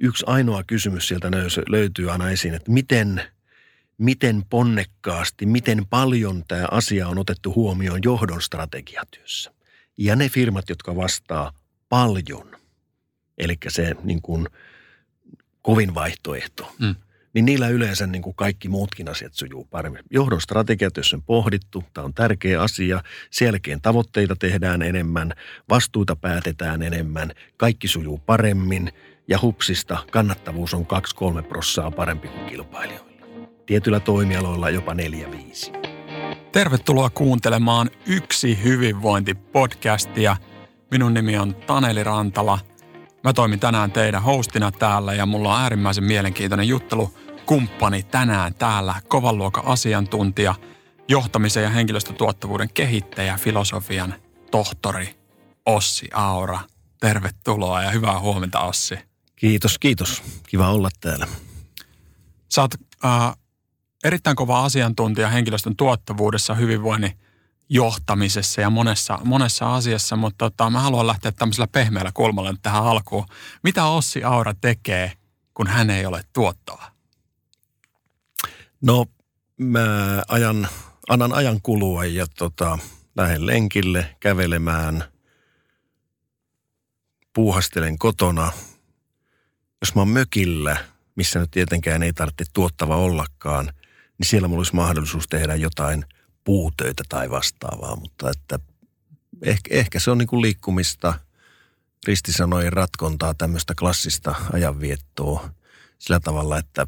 yksi ainoa kysymys sieltä löytyy aina esiin, että miten, miten ponnekkaasti, miten paljon tämä asia on otettu huomioon johdon strategiatyössä. Ja ne firmat, jotka vastaa paljon, eli se niin kuin kovin vaihtoehto, mm. niin niillä yleensä niin kuin kaikki muutkin asiat sujuu paremmin. Johdon strategiatyössä on pohdittu, tämä on tärkeä asia, selkeän tavoitteita tehdään enemmän, vastuuta päätetään enemmän, kaikki sujuu paremmin – ja hupsista kannattavuus on 2-3 prossaa parempi kuin kilpailijoilla. Tietyillä toimialoilla jopa 4-5. Tervetuloa kuuntelemaan Yksi hyvinvointipodcastia. Minun nimi on Taneli Rantala. Mä toimin tänään teidän hostina täällä ja mulla on äärimmäisen mielenkiintoinen juttelu kumppani tänään täällä, kovan luokan asiantuntija, johtamisen ja henkilöstötuottavuuden kehittäjä, filosofian tohtori Ossi Aura. Tervetuloa ja hyvää huomenta Ossi. Kiitos, kiitos. Kiva olla täällä. Sä oot äh, erittäin kova asiantuntija henkilöstön tuottavuudessa, hyvinvoinnin johtamisessa ja monessa, monessa asiassa, mutta tota, mä haluan lähteä tämmöisellä pehmeällä kulmalla tähän alkuun. Mitä Ossi Aura tekee, kun hän ei ole tuottava? No, mä ajan, annan ajan kulua ja tota, lähden lenkille kävelemään, puuhastelen kotona – jos mä oon mökillä, missä nyt tietenkään ei tarvitse tuottava ollakaan, niin siellä mulla olisi mahdollisuus tehdä jotain puutöitä tai vastaavaa, mutta että ehkä, ehkä se on niin kuin liikkumista, ristisanojen ratkontaa, tämmöistä klassista ajanviettoa sillä tavalla, että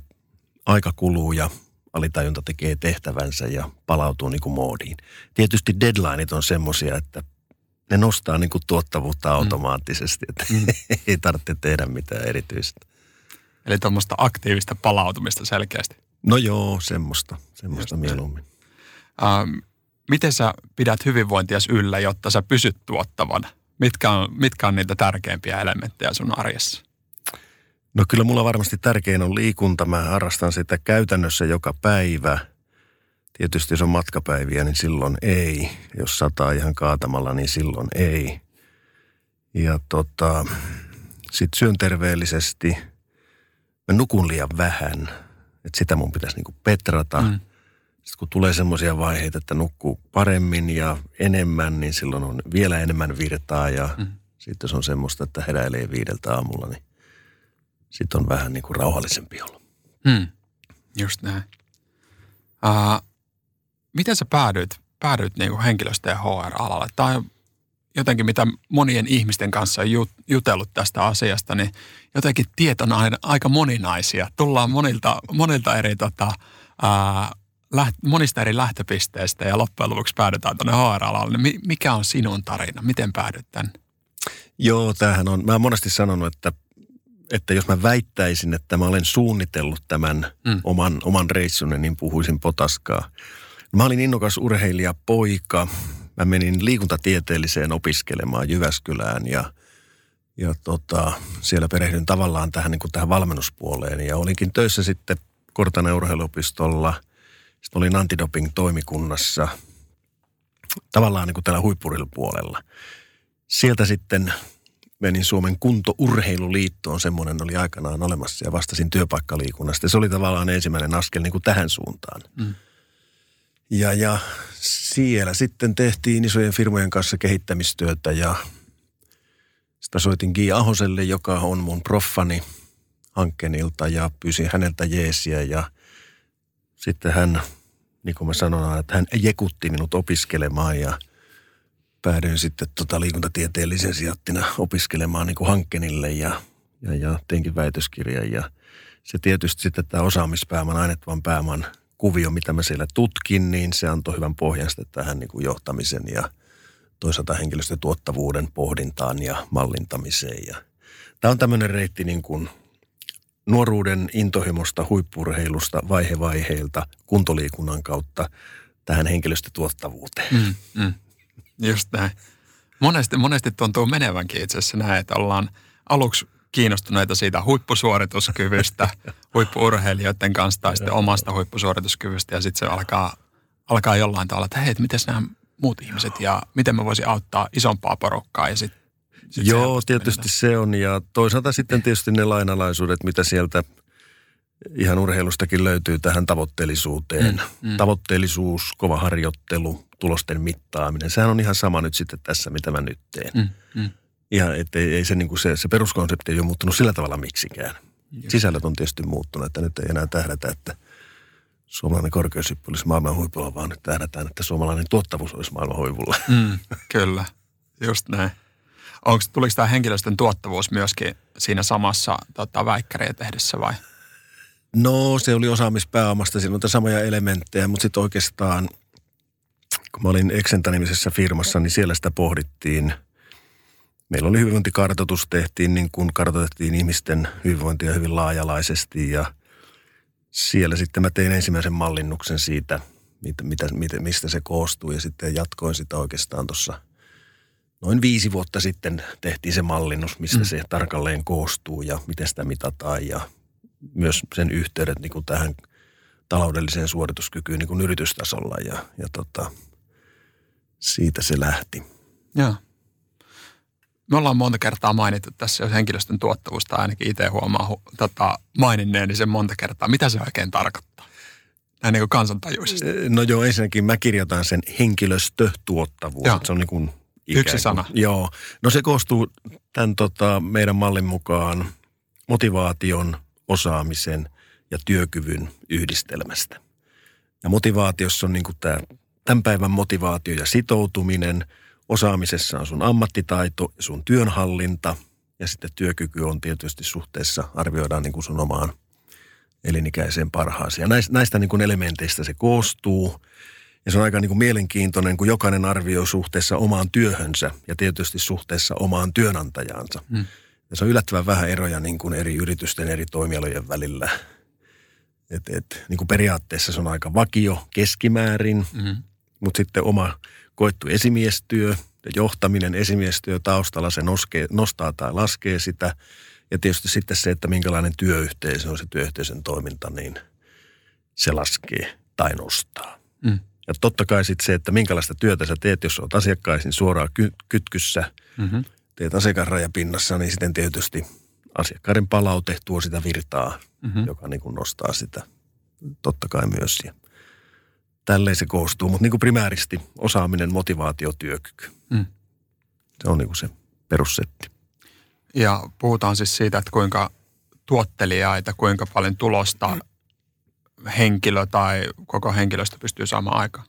aika kuluu ja alitajunta tekee tehtävänsä ja palautuu niin kuin moodiin. Tietysti deadlineit on semmoisia, että ne nostaa niin kuin tuottavuutta mm. automaattisesti, että mm. ei tarvitse tehdä mitään erityistä. Eli tuommoista aktiivista palautumista selkeästi. No joo, semmoista, semmoista Just mieluummin. Ähm, miten sä pidät hyvinvointia yllä, jotta sä pysyt tuottavana? Mitkä on, mitkä on niitä tärkeimpiä elementtejä sun arjessa? No kyllä mulla varmasti tärkein on liikunta. Mä harrastan sitä käytännössä joka päivä – Tietysti jos on matkapäiviä, niin silloin ei. Jos sataa ihan kaatamalla, niin silloin ei. Ja tota, sitten syön terveellisesti. Mä nukun liian vähän. Että sitä mun pitäisi niinku petrata. Mm. Sitten kun tulee semmoisia vaiheita, että nukkuu paremmin ja enemmän, niin silloin on vielä enemmän virtaa. Ja mm. sitten jos on semmoista, että heräilee viideltä aamulla, niin sitten on vähän niin kuin rauhallisempi olo. Mm. Just näin. Uh, miten sä päädyit, päädyit niin kuin henkilöstö- ja HR-alalle? Tämä on jotenkin, mitä monien ihmisten kanssa on jutellut tästä asiasta, niin jotenkin tiet on aina, aika moninaisia. Tullaan monilta, monilta eri tota, ää, läht, monista eri lähtöpisteistä ja loppujen lopuksi päädytään tuonne HR-alalle. Niin mikä on sinun tarina? Miten päädyt tänne? Joo, tämähän on, mä oon monesti sanonut, että, että jos mä väittäisin, että mä olen suunnitellut tämän mm. oman, oman reissunne, niin puhuisin potaskaa. Mä olin innokas urheilija poika. Mä menin liikuntatieteelliseen opiskelemaan Jyväskylään ja, ja tota, siellä perehdyin tavallaan tähän, niin kuin tähän valmennuspuoleen. Ja olinkin töissä sitten Kortanen urheiluopistolla. Sitten olin antidoping-toimikunnassa tavallaan niin kuin täällä huippurilupuolella. Sieltä sitten menin Suomen kuntourheiluliittoon, semmoinen oli aikanaan olemassa ja vastasin työpaikkaliikunnasta. Se oli tavallaan ensimmäinen askel niin kuin tähän suuntaan. Mm. Ja, ja siellä sitten tehtiin isojen firmojen kanssa kehittämistyötä ja sitä soitin Gi Ahoselle, joka on mun proffani hankkeenilta ja pyysin häneltä jeesiä ja sitten hän, niin kuin mä sanon, että hän jekutti minut opiskelemaan ja päädyin sitten tota liikuntatieteellisen sijattina opiskelemaan niin kuin ja, ja, ja teinkin väitöskirjan. Ja se tietysti sitten tämä osaamispääman, ainettavan pääman – kuvio, mitä mä siellä tutkin, niin se antoi hyvän pohjan sitten tähän niin kuin johtamisen ja toisaalta henkilöstötuottavuuden pohdintaan ja mallintamiseen. Ja tämä on tämmöinen reitti niin kuin nuoruuden intohimosta, huippurheilusta, vaihe vaiheilta, kuntoliikunnan kautta tähän henkilöstötuottavuuteen. Mm, mm. Just näin. Monesti, monesti tuntuu menevänkin itse asiassa näin, että ollaan aluksi kiinnostuneita siitä huippusuorituskyvystä huippuurheilijoiden kanssa tai sitten omasta huippusuorituskyvystä ja sitten se alkaa, alkaa jollain tavalla, että hei, miten nämä muut ihmiset ja miten mä voisin auttaa isompaa porukkaa ja sitten sit Joo, helposti tietysti menetään. se on. Ja toisaalta sitten tietysti ne lainalaisuudet, mitä sieltä ihan urheilustakin löytyy tähän tavoitteellisuuteen. Mm, mm. Tavoitteellisuus, kova harjoittelu, tulosten mittaaminen. Sehän on ihan sama nyt sitten tässä, mitä mä nyt teen. Mm, mm. Ihan, että ei, ei se, niin kuin se, se peruskonsepti ei ole muuttunut sillä tavalla miksikään. Sisällöt on tietysti muuttunut, että nyt ei enää tähdätä, että suomalainen korkeushyppy olisi maailman huipulla, vaan nyt tähdätään, että suomalainen tuottavuus olisi maailman huipulla. Mm, kyllä, just näin. Onko, tuliko tämä henkilöstön tuottavuus myöskin siinä samassa tota, väikkäriä tehdessä vai? No, se oli osaamispääomasta, siinä on samoja elementtejä, mutta sitten oikeastaan, kun mä olin Exenta-nimisessä firmassa, niin siellä sitä pohdittiin. Meillä oli hyvinvointikartoitus, tehtiin niin kuin kartoitettiin ihmisten hyvinvointia hyvin laajalaisesti ja siellä sitten mä tein ensimmäisen mallinnuksen siitä, mitä, mitä, mistä se koostuu ja sitten jatkoin sitä oikeastaan tuossa noin viisi vuotta sitten tehtiin se mallinnus, mistä mm. se tarkalleen koostuu ja miten sitä mitataan ja myös sen yhteydet niin kuin tähän taloudelliseen suorituskykyyn niin kuin yritystasolla ja, ja tota, siitä se lähti. Joo. Me ollaan monta kertaa mainittu tässä, jos henkilöstön tuottavuus, tai ainakin itse huomaa hu, tota, maininneeni sen monta kertaa. Mitä se oikein tarkoittaa? Näin niin kansantajuisesti. No joo, ensinnäkin mä kirjoitan sen henkilöstötuottavuus. Joo. Se on niin kuin ikään Yksi sana. Joo. No se koostuu tämän tota, meidän mallin mukaan motivaation, osaamisen ja työkyvyn yhdistelmästä. Ja motivaatiossa on niin kuin tämä, tämän päivän motivaatio ja sitoutuminen. Osaamisessa on sun ammattitaito ja sun työnhallinta. Ja sitten työkyky on tietysti suhteessa, arvioidaan niin kuin sun omaan elinikäiseen parhaaseen. Ja näistä, näistä niin kuin elementeistä se koostuu. Ja se on aika niin kuin mielenkiintoinen, kun jokainen arvioi suhteessa omaan työhönsä ja tietysti suhteessa omaan työnantajaansa. Mm. Ja se on yllättävän vähän eroja niin kuin eri yritysten, eri toimialojen välillä. Et, et, niin kuin periaatteessa se on aika vakio keskimäärin, Mm. mutta sitten oma koettu esimiestyö ja johtaminen esimiestyö taustalla, se noskee, nostaa tai laskee sitä. Ja tietysti sitten se, että minkälainen työyhteisö on se työyhteisön toiminta, niin se laskee tai nostaa. Mm. Ja totta kai sitten se, että minkälaista työtä sä teet, jos olet asiakkaisiin suoraan ky- kytkyssä, Mm-hmm. teet asiakasrajapinnassa, niin sitten tietysti asiakkaiden palaute tuo sitä virtaa, Mm-hmm. joka niin kuin nostaa sitä totta kai myös. Ja tälleen se koostuu, mutta niin kuin primääristi osaaminen, motivaatio, työkyky. Mm. Se on niin kuin se perussetti. Ja puhutaan siis siitä, että kuinka tuottelijaita, kuinka paljon tulosta henkilö tai koko henkilöstö pystyy saamaan aikaan.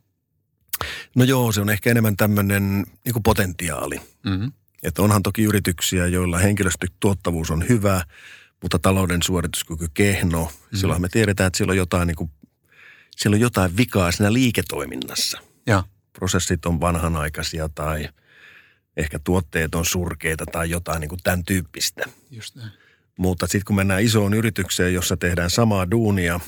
No joo, se on ehkä enemmän tämmöinen niin kuin potentiaali. Mm-hmm. Että onhan toki yrityksiä, joilla henkilöstötuottavuus on hyvä, mutta talouden suorituskyky kehno. Mm. Silloin me tiedetään, että siellä on jotain, niin kuin, siellä on jotain vikaa siinä liiketoiminnassa. Ja, Prosessit on vanhanaikaisia tai ehkä tuotteet on surkeita tai jotain niin kuin tämän tyyppistä. just näin. Mutta sitten kun mennään isoon yritykseen, jossa tehdään samaa duunia,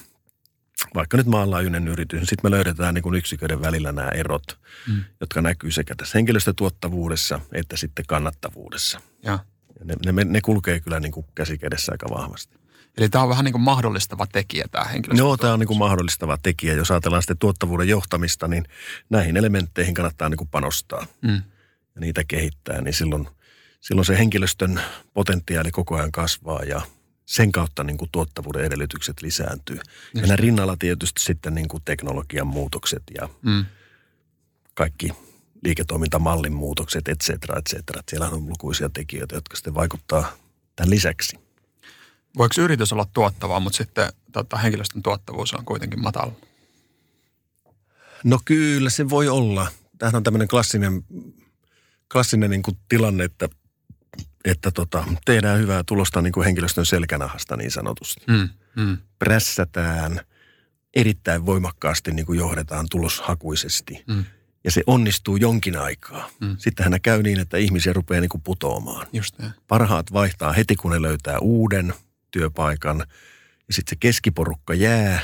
vaikka nyt maanlaajuinen yritys, niin sitten me löydetään niin kuin yksiköiden välillä nämä erot, Mm. jotka näkyy sekä tässä henkilöstötuottavuudessa että sitten kannattavuudessa. Ja. Ja ne, ne, ne kulkee kyllä niin kuin käsi kädessä aika vahvasti. Eli tämä on vähän niin kuin mahdollistava tekijä tämä henkilöstö. Joo, tämä on niin kuin mahdollistava tekijä. Jos ajatellaan sitten tuottavuuden johtamista, niin näihin elementteihin kannattaa niin kuin panostaa Mm. ja niitä kehittää, niin silloin, silloin se henkilöstön potentiaali koko ajan kasvaa ja sen kautta niin kuin tuottavuuden edellytykset lisääntyy. Ja näin rinnalla tietysti sitten niin kuin teknologian muutokset ja Mm. kaikki liiketoimintamallin muutokset, et cetera, et cetera. Siellä on lukuisia tekijöitä, jotka sitten vaikuttaa tämän lisäksi. Voiko yritys olla tuottavaa, mutta sitten tota, henkilöstön tuottavuus on kuitenkin matala? No kyllä se voi olla. Tämähän on tämmöinen klassinen, klassinen niin kuin tilanne, että, että tota, tehdään hyvää tulosta niin kuin henkilöstön selkänahasta niin sanotusti. Mm. Mm. Prässätään, erittäin voimakkaasti niin kuin johdetaan tuloshakuisesti. Mm. Ja se onnistuu jonkin aikaa. Mm. Sittenhän käy niin, että ihmisiä rupeaa niin kuin putoamaan. Just. Parhaat vaihtaa heti, kun ne löytää uuden työpaikan. Ja sitten se keskiporukka jää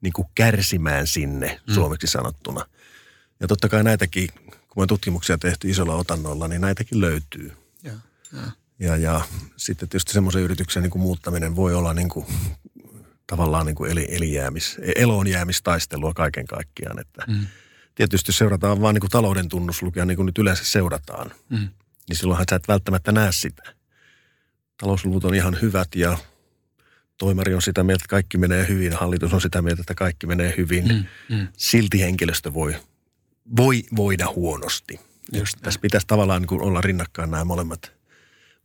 niin kuin kärsimään sinne, Mm. suomeksi sanottuna. Ja totta kai näitäkin, kun on tutkimuksia tehty isolla otannolla, niin näitäkin löytyy. Ja, ja. Ja, ja sitten tietysti semmoisen yrityksen niin kuin muuttaminen voi olla niin kuin, tavallaan niin kuin eli, elijäämis, eloon jäämistaistelua kaiken kaikkiaan. Että Mm. Tietysti seurataan vaan niin kuin talouden tunnuslukuja, niin kuin nyt yleensä seurataan. Mm. niin silloinhan sä et välttämättä näe sitä. Talousluvut on ihan hyvät ja toimari on sitä mieltä, että kaikki menee hyvin, hallitus on sitä mieltä, että kaikki menee hyvin. Mm, mm. Silti henkilöstö voi, voi voida huonosti. Just Tässä pitäisi tavallaan niin kuin olla rinnakkain nämä molemmat,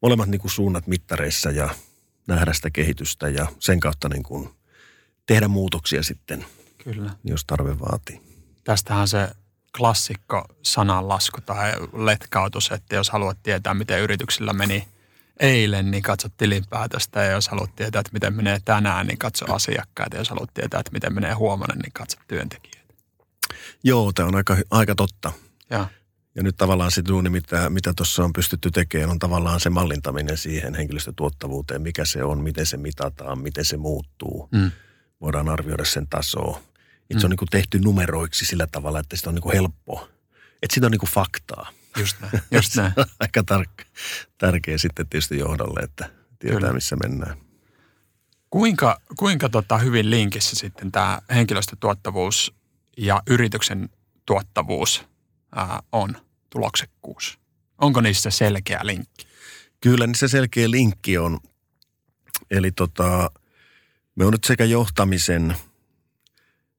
molemmat niin kuin suunnat mittareissa ja nähdä sitä kehitystä ja sen kautta niin kuin tehdä muutoksia sitten, Kyllä. jos tarve vaatii. Tästähän se klassikko sananlasku tai letkautus, että jos haluat tietää, miten yrityksillä meni eilen, niin katso tilinpäätöstä. Ja jos haluat tietää, että miten menee tänään, niin katso asiakkaita. Ja jos haluat tietää, että miten menee huomenna, niin katso työntekijöitä. Joo, tämä on aika, aika totta. Ja. Ja nyt tavallaan se duuni, mitä, mitä tuossa on pystytty tekemään, on tavallaan se mallintaminen siihen henkilöstötuottavuuteen, mikä se on, miten se mitataan, miten se muuttuu. Mm. Voidaan arvioida sen tasoa. Mm. Se on niin kuin tehty numeroiksi sillä tavalla, että sitä on niin kuin helppo. Että siitä on niin kuin faktaa. Just näin. Just näin. aika tarkka, tärkeä sitten tietysti johdolle, että tietää Kyllä. missä mennään. Kuinka, kuinka tota hyvin linkissä sitten tämä henkilöstötuottavuus ja yrityksen tuottavuus ää, on tuloksekkuus? Onko niissä selkeä linkki? Kyllä niissä selkeä linkki on. Eli tota, me on nyt sekä johtamisen –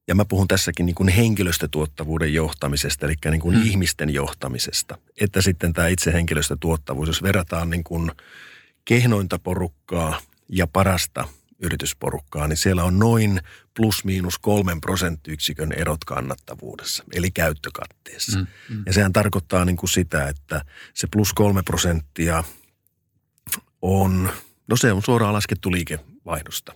ja mä puhun tässäkin niin kuin henkilöstötuottavuuden johtamisesta, eli niin kuin hmm. ihmisten johtamisesta. Että sitten tämä itse henkilöstötuottavuus, jos verrataan niin kuin kehnointa porukkaa ja parasta yritysporukkaa, niin siellä on noin plus miinus kolmen prosenttiyksikön erot kannattavuudessa, eli käyttökatteessa. Mm, mm. Ja sehän tarkoittaa niin kuin sitä, että se plus kolme prosenttia on, no se on suoraan laskettu liikevaihdosta.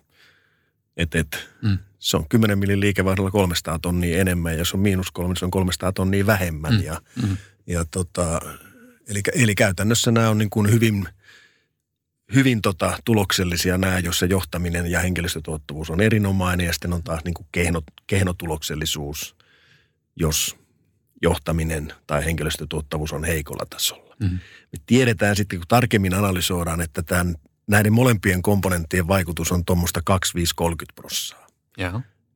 Et, et, mm se on 10 millin liikevaihdolla 300 tonnia enemmän ja jos on miinus kolme, niin se on 300 tonnia vähemmän. Mm. Ja, mm. ja tota, eli, eli käytännössä nämä on niin kuin hyvin, hyvin tota, tuloksellisia nämä, jossa johtaminen ja henkilöstötuottavuus on erinomainen ja sitten on taas niin kuin kehno, kehnotuloksellisuus, jos johtaminen tai henkilöstötuottavuus on heikolla tasolla. Mm. Me tiedetään sitten, kun tarkemmin analysoidaan, että tämän, näiden molempien komponenttien vaikutus on tuommoista 25-30 prosenttia.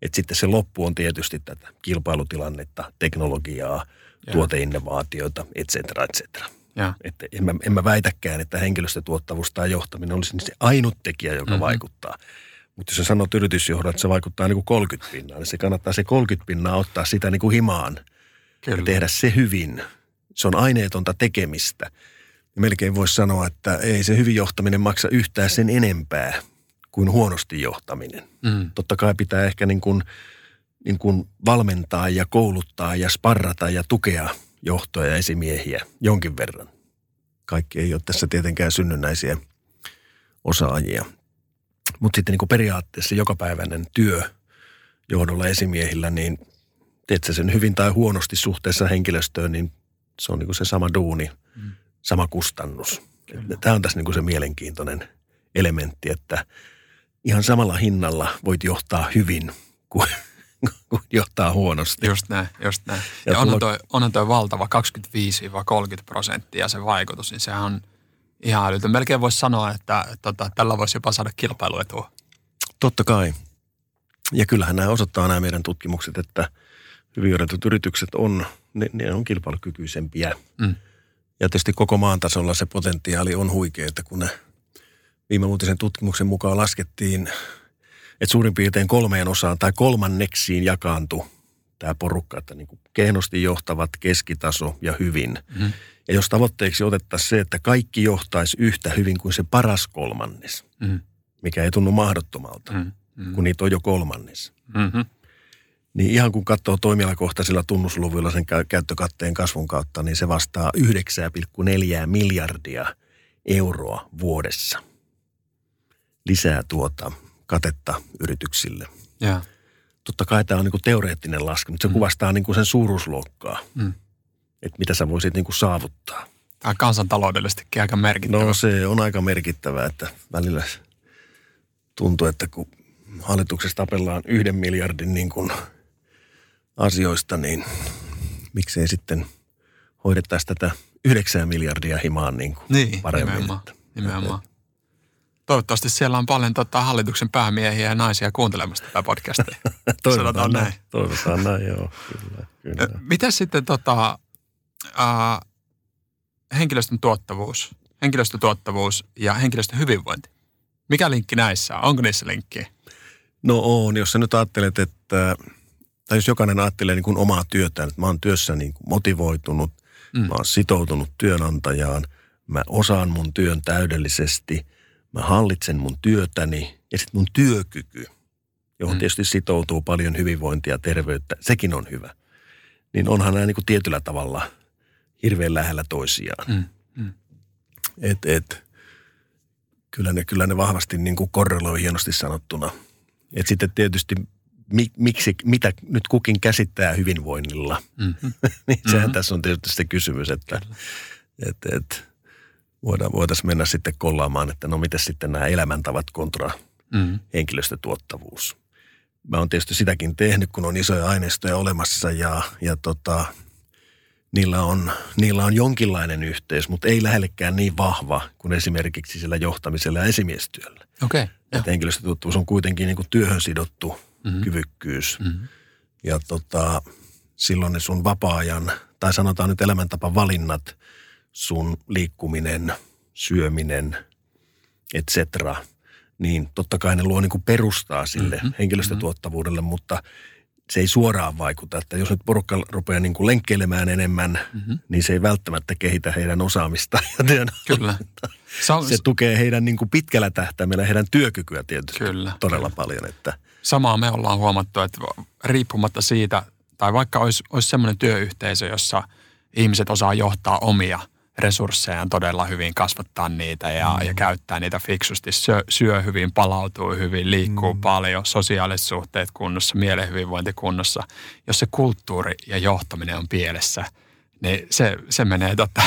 Et sitten se loppu on tietysti tätä kilpailutilannetta, teknologiaa, ja. tuoteinnovaatioita, et cetera, et cetera. Että en, mä, en mä väitäkään, että henkilöstötuottavuus tai johtaminen olisi se ainut tekijä, joka mm-hmm. vaikuttaa. Mutta jos sä sanot yritysjohdon, että se vaikuttaa niin kuin 30 pinnaa, niin se kannattaa se 30 pinnaa ottaa sitä niin kuin himaan Kyllä. ja tehdä se hyvin. Se on aineetonta tekemistä. Ja melkein voisi sanoa, että ei se hyvin johtaminen maksa yhtään sen enempää kuin huonosti johtaminen. Mm. Totta kai pitää ehkä niin kuin, niin kuin valmentaa ja kouluttaa ja sparrata ja tukea johtoja ja esimiehiä jonkin verran. Kaikki ei ole tässä tietenkään synnynnäisiä osaajia. Mutta sitten niin kuin periaatteessa jokapäiväinen työ johdolla esimiehillä, niin teet sä sen hyvin tai huonosti suhteessa henkilöstöön, niin se on niin kuin se sama duuni. Sama kustannus. Tämä on tässä niin kuin se mielenkiintoinen elementti, että ihan samalla hinnalla voit johtaa hyvin kuin, johtaa huonosti. Just näin, just näin. Ja, ja onhan, toi, onhan toi valtava 25-30 prosenttia se vaikutus, niin sehän on ihan älytön. Melkein voisi sanoa, että tota, tällä voisi jopa saada kilpailuetua. Totta kai. Ja kyllähän nämä osoittaa nämä meidän tutkimukset, että hyvin yritykset on, ne, ne on kilpailukykyisempiä. Mm. Ja tietysti koko maan tasolla se potentiaali on huikea, että kun ne viime uutisen tutkimuksen mukaan laskettiin, että suurin piirtein kolmeen osaan tai kolmanneksiin jakaantui tämä porukka, että niin kuin kehnosti johtavat keskitaso ja hyvin. Mm. Ja jos tavoitteeksi otettaisiin se, että kaikki johtaisi yhtä hyvin kuin se paras kolmannes, mm. mikä ei tunnu mahdottomalta, mm. Mm. kun niitä on jo kolmannes. Mm-hmm. Niin ihan kun katsoo toimialakohtaisilla tunnusluvuilla sen käyttökatteen kasvun kautta, niin se vastaa 9,4 miljardia euroa vuodessa – lisää tuota katetta yrityksille. Ja. Totta kai tämä on niin kuin teoreettinen lasku, mutta se mm. kuvastaa niin kuin sen suuruusluokkaa, mm. että mitä sä voisit niin kuin saavuttaa. Tämä on kansantaloudellisestikin aika merkittävä. No se on aika merkittävää, että välillä tuntuu, että kun hallituksessa tapellaan yhden miljardin niin kuin asioista, niin miksei sitten hoidettaisi tätä yhdeksää miljardia himaan niin kuin niin, paremmin. Nimenomaan, nimenomaan. Toivottavasti siellä on paljon tota, hallituksen päämiehiä ja naisia kuuntelemassa tätä podcastia. toivotaan näin. näin. Toivotaan näin, joo. Kyllä, kyllä. Miten sitten tota, äh, henkilöstön tuottavuus, henkilöstötuottavuus ja henkilöstön hyvinvointi. Mikä linkki näissä on? Onko niissä linkkiä? No on, jos sä nyt ajattelet, että, tai jos jokainen ajattelee niin kuin omaa työtään, että mä oon työssä niin kuin motivoitunut, mm. mä oon sitoutunut työnantajaan, mä osaan mun työn täydellisesti, mä hallitsen mun työtäni ja sitten mun työkyky, johon mm. tietysti sitoutuu paljon hyvinvointia ja terveyttä, sekin on hyvä. Niin onhan nämä niin kuin tietyllä tavalla hirveän lähellä toisiaan. Mm. Mm. Et, et, kyllä, ne, kyllä ne vahvasti niin kuin korreloi hienosti sanottuna. Et sitten tietysti miksi, mitä nyt kukin käsittää hyvinvoinnilla. Mm-hmm. niin sehän mm-hmm. tässä on tietysti se kysymys, että et, et, voidaan, voitaisiin mennä sitten kollaamaan, että no miten sitten nämä elämäntavat kontra mm-hmm. henkilöstötuottavuus. Mä oon tietysti sitäkin tehnyt, kun on isoja aineistoja olemassa ja, ja tota, niillä on, niillä on jonkinlainen yhteys, mutta ei lähellekään niin vahva kuin esimerkiksi sillä johtamisella ja esimiestyöllä. Okei. Okay, että henkilöstötuottavuus on kuitenkin niin kuin työhön sidottu mm-hmm. kyvykkyys. Mm-hmm. Ja tota, silloin ne sun vapaa-ajan, tai sanotaan nyt elämäntapa valinnat, sun liikkuminen, syöminen, et cetera, niin totta kai ne luo niin kuin perustaa sille mm-hmm. henkilöstötuottavuudelle, mutta – se ei suoraan vaikuta. Että jos nyt porukka rupeaa niin kuin lenkkeilemään enemmän, mm-hmm. niin se ei välttämättä kehitä heidän osaamista ja Kyllä. Se, on... se tukee heidän niin kuin pitkällä tähtäimellä heidän työkykyä tietysti Kyllä. todella paljon. Että... Samaa me ollaan huomattu, että riippumatta siitä, tai vaikka olisi, olisi semmoinen työyhteisö, jossa ihmiset osaa johtaa omia – resurssejaan todella hyvin, kasvattaa niitä ja, mm. ja käyttää niitä fiksusti. Syö, syö hyvin, palautuu hyvin, liikkuu mm. paljon, sosiaaliset suhteet kunnossa, mielen hyvinvointi kunnossa. Jos se kulttuuri ja johtaminen on pielessä, niin se, se menee totta,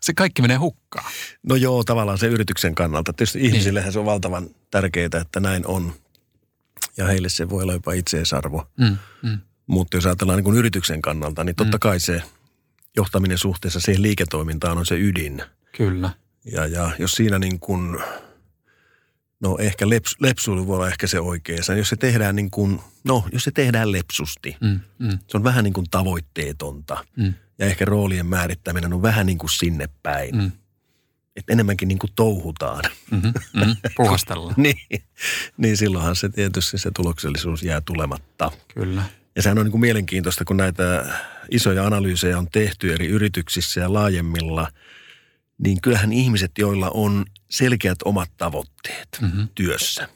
se kaikki menee hukkaan. No joo, tavallaan se yrityksen kannalta. Tietysti niin. ihmisillehän niin. se on valtavan tärkeää, että näin on. Ja heille se voi olla jopa itseisarvo. Mm, mm. Mutta jos ajatellaan niin kuin yrityksen kannalta, niin totta mm. kai se – johtaminen suhteessa siihen liiketoimintaan on se ydin. Kyllä. Ja, ja jos siinä niin kuin, no ehkä leps, lepsuilu voi olla ehkä se oikea. Jos se tehdään niin kuin, no jos se tehdään lepsusti, mm, mm. se on vähän niin kuin tavoitteetonta. Mm. Ja ehkä roolien määrittäminen on vähän niin kuin sinne päin. Mm. Että enemmänkin niin kuin touhutaan. Mm-hmm, mm-hmm, puhastellaan. niin, niin silloinhan se tietysti se tuloksellisuus jää tulematta. Kyllä. Ja sehän on niin kuin mielenkiintoista, kun näitä isoja analyysejä on tehty eri yrityksissä ja laajemmilla, niin kyllähän ihmiset, joilla on selkeät omat tavoitteet mm-hmm. työssä,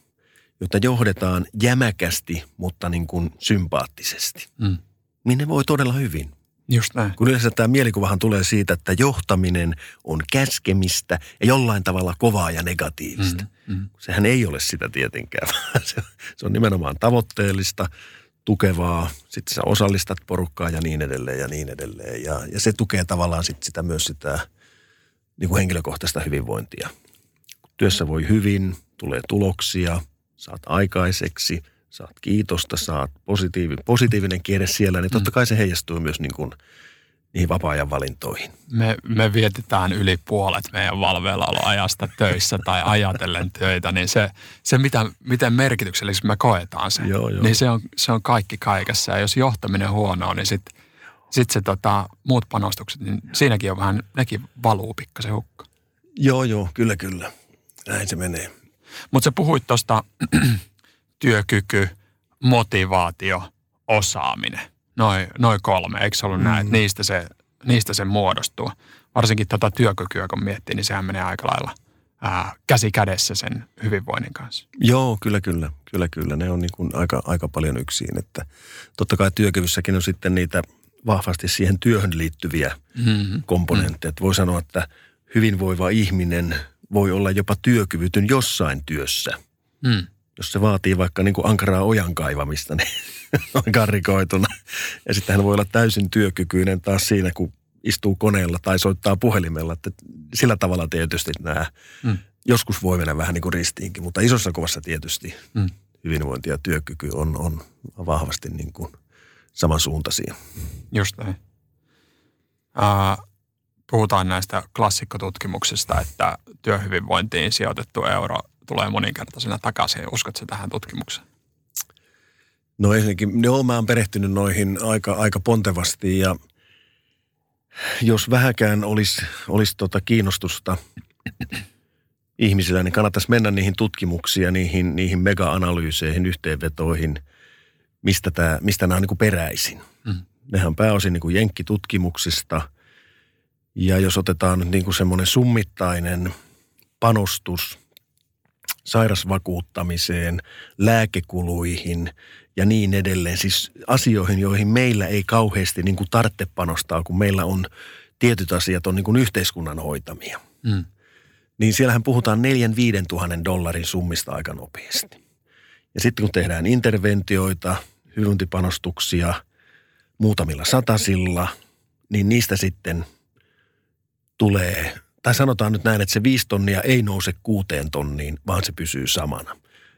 jotta johdetaan jämäkästi, mutta niin kuin sympaattisesti, mm. niin ne voi todella hyvin. Just näin. Kun yleensä tämä mielikuvahan tulee siitä, että johtaminen on käskemistä ja jollain tavalla kovaa ja negatiivista. Mm, mm. Sehän ei ole sitä tietenkään, se on nimenomaan tavoitteellista – tukevaa, sitten sä osallistat porukkaa ja niin edelleen ja niin edelleen. Ja, ja se tukee tavallaan sit sitä myös sitä niin kuin henkilökohtaista hyvinvointia. Kun työssä voi hyvin, tulee tuloksia, saat aikaiseksi, saat kiitosta, saat positiivinen, positiivinen kierre siellä, niin totta mm. kai se heijastuu myös niin kuin – niihin vapaa-ajan valintoihin? Me, me vietetään yli puolet meidän valveillaoloajasta töissä tai ajatellen töitä, niin se, se mitä, miten merkityksellisesti me koetaan se, joo, joo. niin se on, se on kaikki kaikessa. Ja jos johtaminen huono niin sitten sit se tota, muut panostukset, niin siinäkin on vähän, nekin valuu pikkasen hukka. Joo, joo, kyllä, kyllä. Näin se menee. Mutta sä puhuit tuosta työkyky, motivaatio, osaaminen – noin noi kolme, eikö se ollut mm. näin, että niistä se, niistä se muodostuu. Varsinkin tuota työkykyä, kun miettii, niin sehän menee aika lailla ää, käsi kädessä sen hyvinvoinnin kanssa. Joo, kyllä, kyllä. Kyllä, kyllä. Ne on niin kuin aika, aika paljon yksin. Että totta kai työkyvyssäkin on sitten niitä vahvasti siihen työhön liittyviä mm-hmm. komponentteja. Mm. Voi sanoa, että hyvinvoiva ihminen voi olla jopa työkyvytön jossain työssä. Mm. Jos se vaatii vaikka niin kuin ankaraa ojan kaivamista, niin noin karrikoituna. Ja sitten hän voi olla täysin työkykyinen taas siinä, kun istuu koneella tai soittaa puhelimella. Että sillä tavalla tietysti nämä mm. joskus voi mennä vähän niin kuin ristiinkin, mutta isossa kuvassa tietysti mm. hyvinvointi ja työkyky on, on vahvasti niin kuin samansuuntaisia. Just näin. Uh, puhutaan näistä klassikkotutkimuksista, että työhyvinvointiin sijoitettu euro tulee moninkertaisena takaisin. Uskotko tähän tutkimukseen? No ensinnäkin, joo, mä oon perehtynyt noihin aika, aika pontevasti ja jos vähäkään olisi, olisi tota kiinnostusta ihmisillä, niin kannattaisi mennä niihin tutkimuksiin ja niihin, niihin mega-analyyseihin, yhteenvetoihin, mistä, tämä, mistä nämä on niin kuin peräisin. Mm. Nehän on pääosin niin kuin jenkkitutkimuksista. Ja jos otetaan nyt niin kuin semmoinen summittainen panostus sairasvakuuttamiseen, lääkekuluihin ja niin edelleen. Siis asioihin, joihin meillä ei kauheasti niin kuin tarvitse panostaa, kun meillä on tietyt asiat on niin kuin yhteiskunnan hoitamia. Mm. Niin siellähän puhutaan neljän viiden tuhannen dollarin summista aika nopeasti. Ja sitten kun tehdään interventioita, hyvinvointipanostuksia muutamilla satasilla, niin niistä sitten tulee, tai sanotaan nyt näin, että se viisi tonnia ei nouse kuuteen tonniin, vaan se pysyy samana.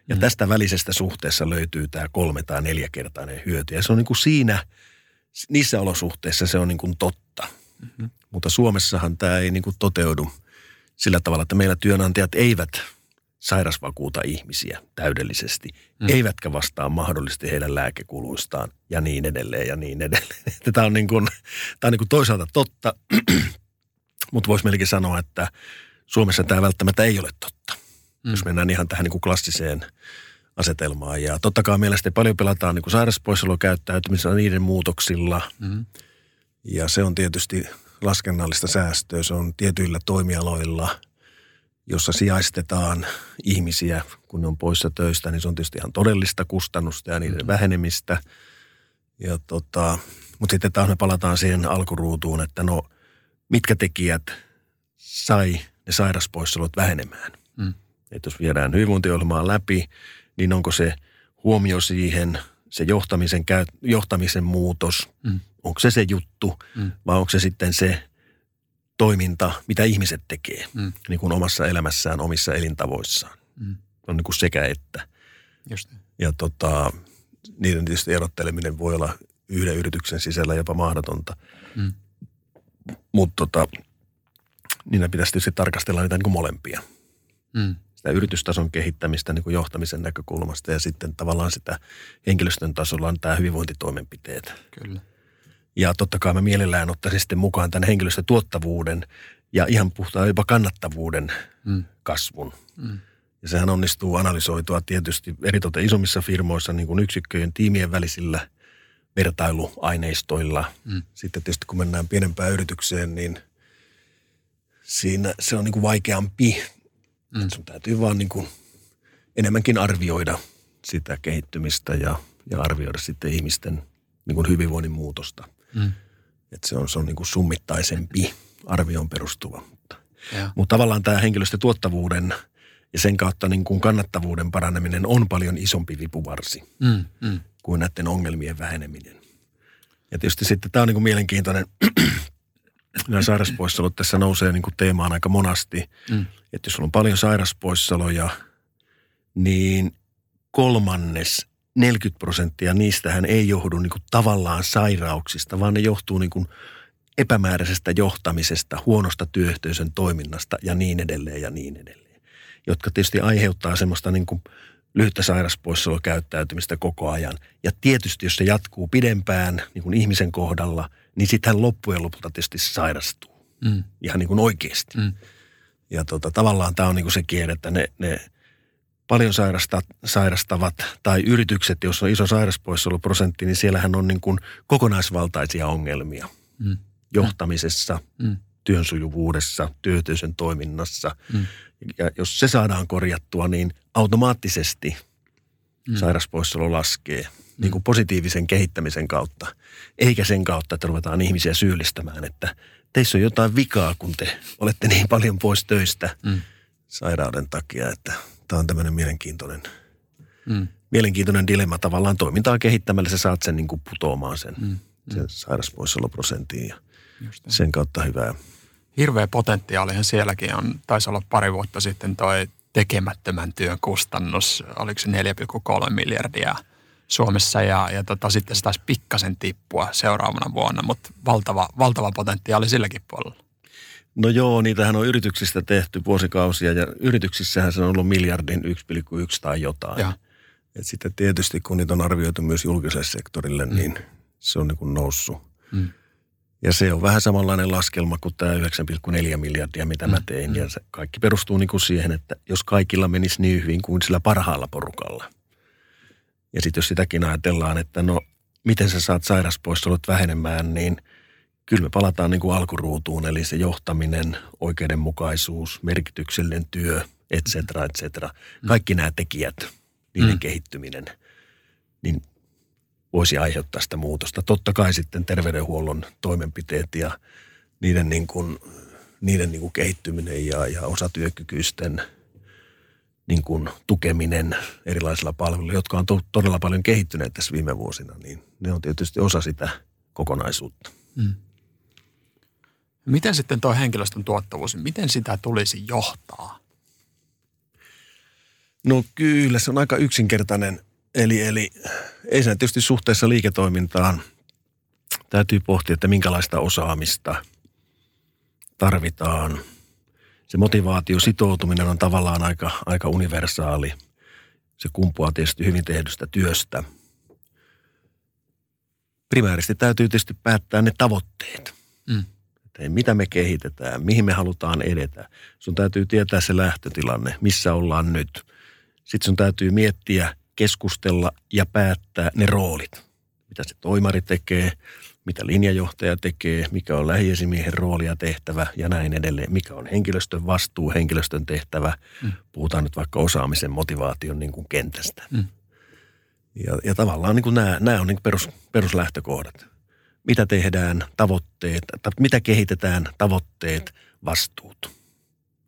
Ja mm. tästä välisestä suhteessa löytyy tämä kolme- tai neljäkertainen hyöty. Ja se on niin kuin siinä, niissä olosuhteissa se on niin kuin totta. Mm-hmm. Mutta Suomessahan tämä ei niin kuin toteudu sillä tavalla, että meillä työnantajat eivät sairasvakuuta ihmisiä täydellisesti, mm. eivätkä vastaa mahdollisesti heidän lääkekuluistaan ja niin edelleen ja niin edelleen. Tämä on, niin kuin, tämä on niin kuin toisaalta totta, mutta voisi melkein sanoa, että Suomessa tämä välttämättä ei ole totta mm. jos mennään ihan tähän niin kuin klassiseen asetelmaan. Ja totta kai mielestäni paljon pelataan niin sairauspoissaolokäyttäytymisellä niiden muutoksilla. Mm. Ja se on tietysti laskennallista säästöä. Se on tietyillä toimialoilla, jossa sijaistetaan ihmisiä, kun ne on poissa töistä, niin se on tietysti ihan todellista kustannusta ja niiden mm. vähenemistä. Ja tota, mutta sitten taas me palataan siihen alkuruutuun, että no mitkä tekijät sai ne sairaspoissaolot vähenemään. Mm. Että jos viedään hyvinvointiohjelmaa läpi, niin onko se huomio siihen, se johtamisen, johtamisen muutos, mm. onko se se juttu mm. vai onko se sitten se toiminta, mitä ihmiset tekee mm. niin kuin omassa elämässään, omissa elintavoissaan. Mm. On niin kuin sekä että. Just. Ja tota, niiden tietysti erotteleminen voi olla yhden yrityksen sisällä jopa mahdotonta. Mm. Mutta tota, niitä pitäisi tietysti tarkastella niitä niin kuin molempia. Mm sitä yritystason kehittämistä niin kuin johtamisen näkökulmasta ja sitten tavallaan sitä henkilöstön tasolla on tämä hyvinvointitoimenpiteet. Kyllä. Ja totta kai mä mielellään ottaisin sitten mukaan tämän henkilöstötuottavuuden ja ihan puhtaan jopa kannattavuuden mm. kasvun. Mm. Ja sehän onnistuu analysoitua tietysti eritoten isommissa firmoissa niin kuin yksikköjen tiimien välisillä vertailuaineistoilla. Mm. Sitten tietysti kun mennään pienempään yritykseen, niin siinä se on niin kuin vaikeampi Mm. Sun täytyy vaan niin kuin enemmänkin arvioida sitä kehittymistä ja, ja arvioida sitten ihmisten niin kuin hyvinvoinnin muutosta. Mm. Että se on, se on niin kuin summittaisempi arvioon perustuva. Mutta, mutta tavallaan tämä henkilöstötuottavuuden ja sen kautta niin kuin kannattavuuden paraneminen on paljon isompi vipuvarsi mm, mm. kuin näiden ongelmien väheneminen. Ja tietysti sitten tämä on niin kuin mielenkiintoinen, nämä sairauspoissaolot tässä nousee niin kuin teemaan aika monasti. Mm että jos sulla on paljon sairaspoissaoloja, niin kolmannes, 40 prosenttia niistähän ei johdu niin kuin tavallaan sairauksista, vaan ne johtuu niin kuin epämääräisestä johtamisesta, huonosta työyhteisön toiminnasta ja niin edelleen ja niin edelleen. Jotka tietysti aiheuttaa semmoista niin kuin lyhyttä sairaspoissaolokäyttäytymistä koko ajan. Ja tietysti, jos se jatkuu pidempään niin kuin ihmisen kohdalla, niin sitten hän loppujen lopulta tietysti sairastuu. Mm. Ihan niin kuin oikeasti. Mm. Ja tota, tavallaan tämä on niin kuin se kierre, että ne, ne paljon sairasta, sairastavat tai yritykset, jos on iso sairaspoissaoloprosentti, niin siellähän on niin kuin kokonaisvaltaisia ongelmia mm. johtamisessa, mm. työn sujuvuudessa, työyhteisön toiminnassa. Mm. Ja jos se saadaan korjattua, niin automaattisesti mm. sairaspoissaolo laskee niin kuin positiivisen kehittämisen kautta, eikä sen kautta, että ruvetaan ihmisiä syyllistämään, että teissä on jotain vikaa, kun te olette niin paljon pois töistä mm. sairauden takia, että tämä on tämmöinen mielenkiintoinen, mm. mielenkiintoinen dilemma. Tavallaan toimintaa kehittämällä sä saat sen niin kuin putoamaan sen, mm. Mm. sen sairauspoissaoloprosentin ja sen kautta hyvää. Hirveä potentiaalihan sielläkin on. Taisi olla pari vuotta sitten toi tekemättömän työn kustannus, oliko se 4,3 miljardia – Suomessa ja, ja tota, sitten se taisi pikkasen tippua seuraavana vuonna, mutta valtava, valtava potentiaali silläkin puolella. No joo, niitähän on yrityksistä tehty vuosikausia ja yrityksissähän se on ollut miljardin 1,1 tai jotain. Ja. Et sitten tietysti kun niitä on arvioitu myös julkiselle sektorille, mm. niin se on niin kuin noussut. Mm. Ja se on vähän samanlainen laskelma kuin tämä 9,4 miljardia, mitä mä mm, tein. Mm. Ja se kaikki perustuu niin kuin siihen, että jos kaikilla menisi niin hyvin kuin sillä parhaalla porukalla. Ja sitten jos sitäkin ajatellaan, että no miten sä saat sairaspoissaolot vähenemään, niin kyllä me palataan niin kuin alkuruutuun. Eli se johtaminen, oikeudenmukaisuus, merkityksellinen työ, et cetera, et cetera. Mm. Kaikki nämä tekijät, niiden mm. kehittyminen, niin voisi aiheuttaa sitä muutosta. Totta kai sitten terveydenhuollon toimenpiteet ja niiden, niin kuin, niiden niin kuin kehittyminen ja, ja osatyökykyisten niin kuin tukeminen erilaisilla palveluilla, jotka on to, todella paljon kehittyneet tässä viime vuosina, niin ne on tietysti osa sitä kokonaisuutta. Mm. Miten sitten tuo henkilöstön tuottavuus, miten sitä tulisi johtaa? No kyllä, se on aika yksinkertainen Eli, eli ei se tietysti suhteessa liiketoimintaan täytyy pohtia, että minkälaista osaamista tarvitaan. Se motivaatio, sitoutuminen on tavallaan aika, aika universaali. Se kumpuaa tietysti hyvin tehdystä työstä. Primäärisesti täytyy tietysti päättää ne tavoitteet. Mm. Että mitä me kehitetään, mihin me halutaan edetä. Sun täytyy tietää se lähtötilanne, missä ollaan nyt. Sitten sun täytyy miettiä – keskustella ja päättää ne roolit. Mitä se toimari tekee, mitä linjajohtaja tekee, mikä on lähiesimiehen rooli ja tehtävä ja näin edelleen. Mikä on henkilöstön vastuu, henkilöstön tehtävä. Mm. Puhutaan nyt vaikka osaamisen, motivaation niin kuin kentästä. Mm. Ja, ja tavallaan niin kuin nämä, nämä on niin kuin perus, peruslähtökohdat. Mitä tehdään, tavoitteet, mitä kehitetään, tavoitteet, vastuut.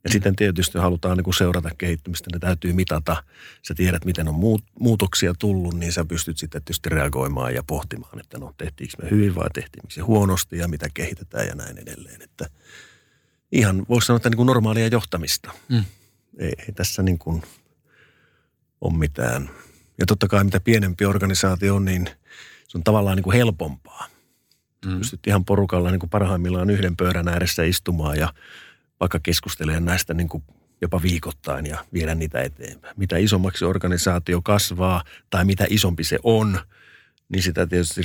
Ja sitten tietysti halutaan niin kuin seurata kehittymistä, ne täytyy mitata. Sä tiedät, miten on muut, muutoksia tullut, niin sä pystyt sitten tietysti reagoimaan ja pohtimaan, että no tehtiinkö me hyvin vai tehtiinkö se huonosti ja mitä kehitetään ja näin edelleen. Että ihan voisi sanoa, että niin kuin normaalia johtamista. Mm. Ei, ei tässä niin kuin ole mitään. Ja totta kai mitä pienempi organisaatio on, niin se on tavallaan niin kuin helpompaa. Mm. Pystyt ihan porukalla niin kuin parhaimmillaan yhden pöydän ääressä istumaan ja – vaikka keskustelee näistä niin kuin jopa viikoittain ja viedä niitä eteenpäin. Mitä isommaksi organisaatio kasvaa tai mitä isompi se on, niin sitä tietysti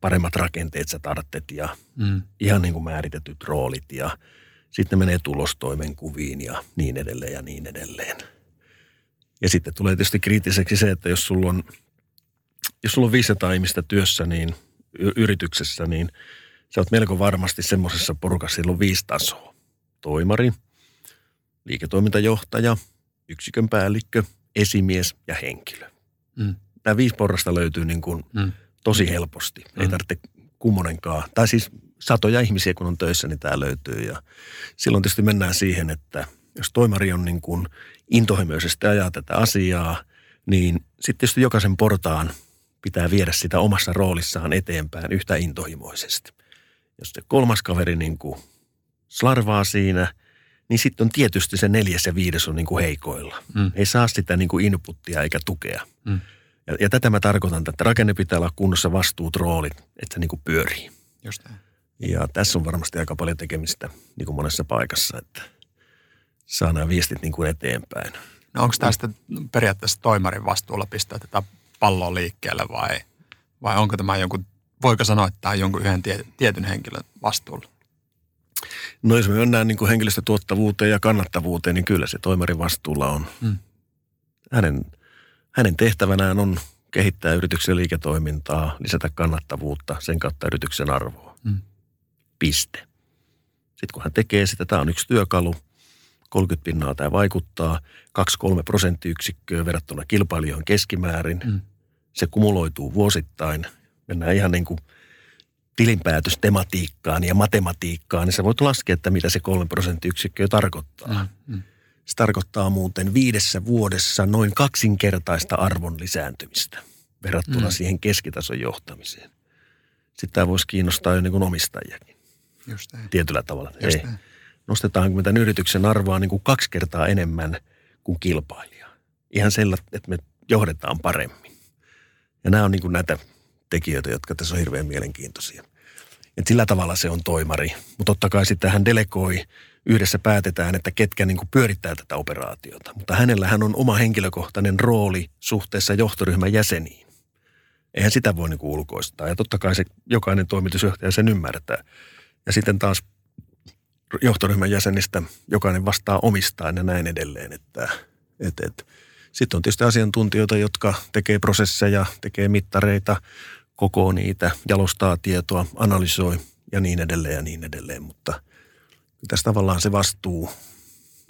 paremmat rakenteet sä tarvitset ja mm. ihan niin kuin määritetyt roolit ja sitten menee tulostoimenkuviin ja niin edelleen ja niin edelleen. Ja sitten tulee tietysti kriittiseksi se, että jos sulla on, jos sulla on 500 ihmistä työssä niin yrityksessä, niin sä oot melko varmasti semmoisessa porukassa, sillä on viisi tasoa toimari, liiketoimintajohtaja, yksikön päällikkö, esimies ja henkilö. Mm. Tämä viisi porrasta löytyy niin kuin mm. tosi helposti. Mm. Ei tarvitse kummonenkaan. Tai siis satoja ihmisiä, kun on töissä, niin tämä löytyy. Ja silloin tietysti mennään siihen, että jos toimari on niin kuin intohimoisesti ajaa tätä asiaa, niin sitten tietysti jokaisen portaan pitää viedä sitä omassa roolissaan eteenpäin yhtä intohimoisesti. Jos se kolmas kaveri niin kuin slarvaa siinä, niin sitten on tietysti se neljäs ja viides on niin kuin heikoilla. Mm. Ei saa sitä niin kuin inputtia eikä tukea. Mm. Ja, ja tätä mä tarkoitan, että rakenne pitää olla kunnossa vastuut, roolit, että se niin kuin pyörii. Just. Ja tässä on varmasti aika paljon tekemistä niin kuin monessa paikassa, että saa nämä viestit niin kuin eteenpäin. No onko tästä periaatteessa toimarin vastuulla pistää tätä palloa liikkeelle vai, vai onko tämä jonkun, voiko sanoa, että tämä on jonkun yhden tietyn henkilön vastuulla? No jos me mennään niin kuin henkilöstötuottavuuteen ja kannattavuuteen, niin kyllä se toimarin vastuulla on. Mm. Hänen, hänen tehtävänään on kehittää yrityksen liiketoimintaa, lisätä kannattavuutta, sen kautta yrityksen arvoa. Mm. Piste. Sitten kun hän tekee sitä, tämä on yksi työkalu, 30 pinnaa tämä vaikuttaa, 2-3 prosenttiyksikköä verrattuna kilpailijoihin keskimäärin. Mm. Se kumuloituu vuosittain. Mennään ihan niin kuin – tilinpäätöstematiikkaan ja matematiikkaan, niin sä voit laskea, että mitä se kolme prosenttiyksikköä tarkoittaa. Mm, mm. Se tarkoittaa muuten viidessä vuodessa noin kaksinkertaista arvon lisääntymistä verrattuna mm. siihen keskitason johtamiseen. Tämä voisi kiinnostaa jo niin kuin omistajiakin. Just. Tietyllä tavalla. Just Ei. Nostetaanko me tämän yrityksen arvoa niin kuin kaksi kertaa enemmän kuin kilpailija. Ihan sillä, että me johdetaan paremmin. Ja nämä on niin kuin näitä tekijöitä, jotka tässä on hirveän mielenkiintoisia. Et sillä tavalla se on toimari. Mutta totta kai sitten hän delegoi, yhdessä päätetään, että ketkä niin kuin pyörittää tätä operaatiota. Mutta hänellä hän on oma henkilökohtainen rooli suhteessa johtoryhmän jäseniin. Eihän sitä voi niin kuin ulkoistaa. Ja totta kai se jokainen toimitusjohtaja sen ymmärtää. Ja sitten taas johtoryhmän jäsenistä jokainen vastaa omistaan ja näin edelleen. Että, et, et. Sitten on tietysti asiantuntijoita, jotka tekee prosesseja, tekee mittareita, kokoo niitä, jalostaa tietoa, analysoi ja niin edelleen ja niin edelleen. Mutta tässä tavallaan se vastuu,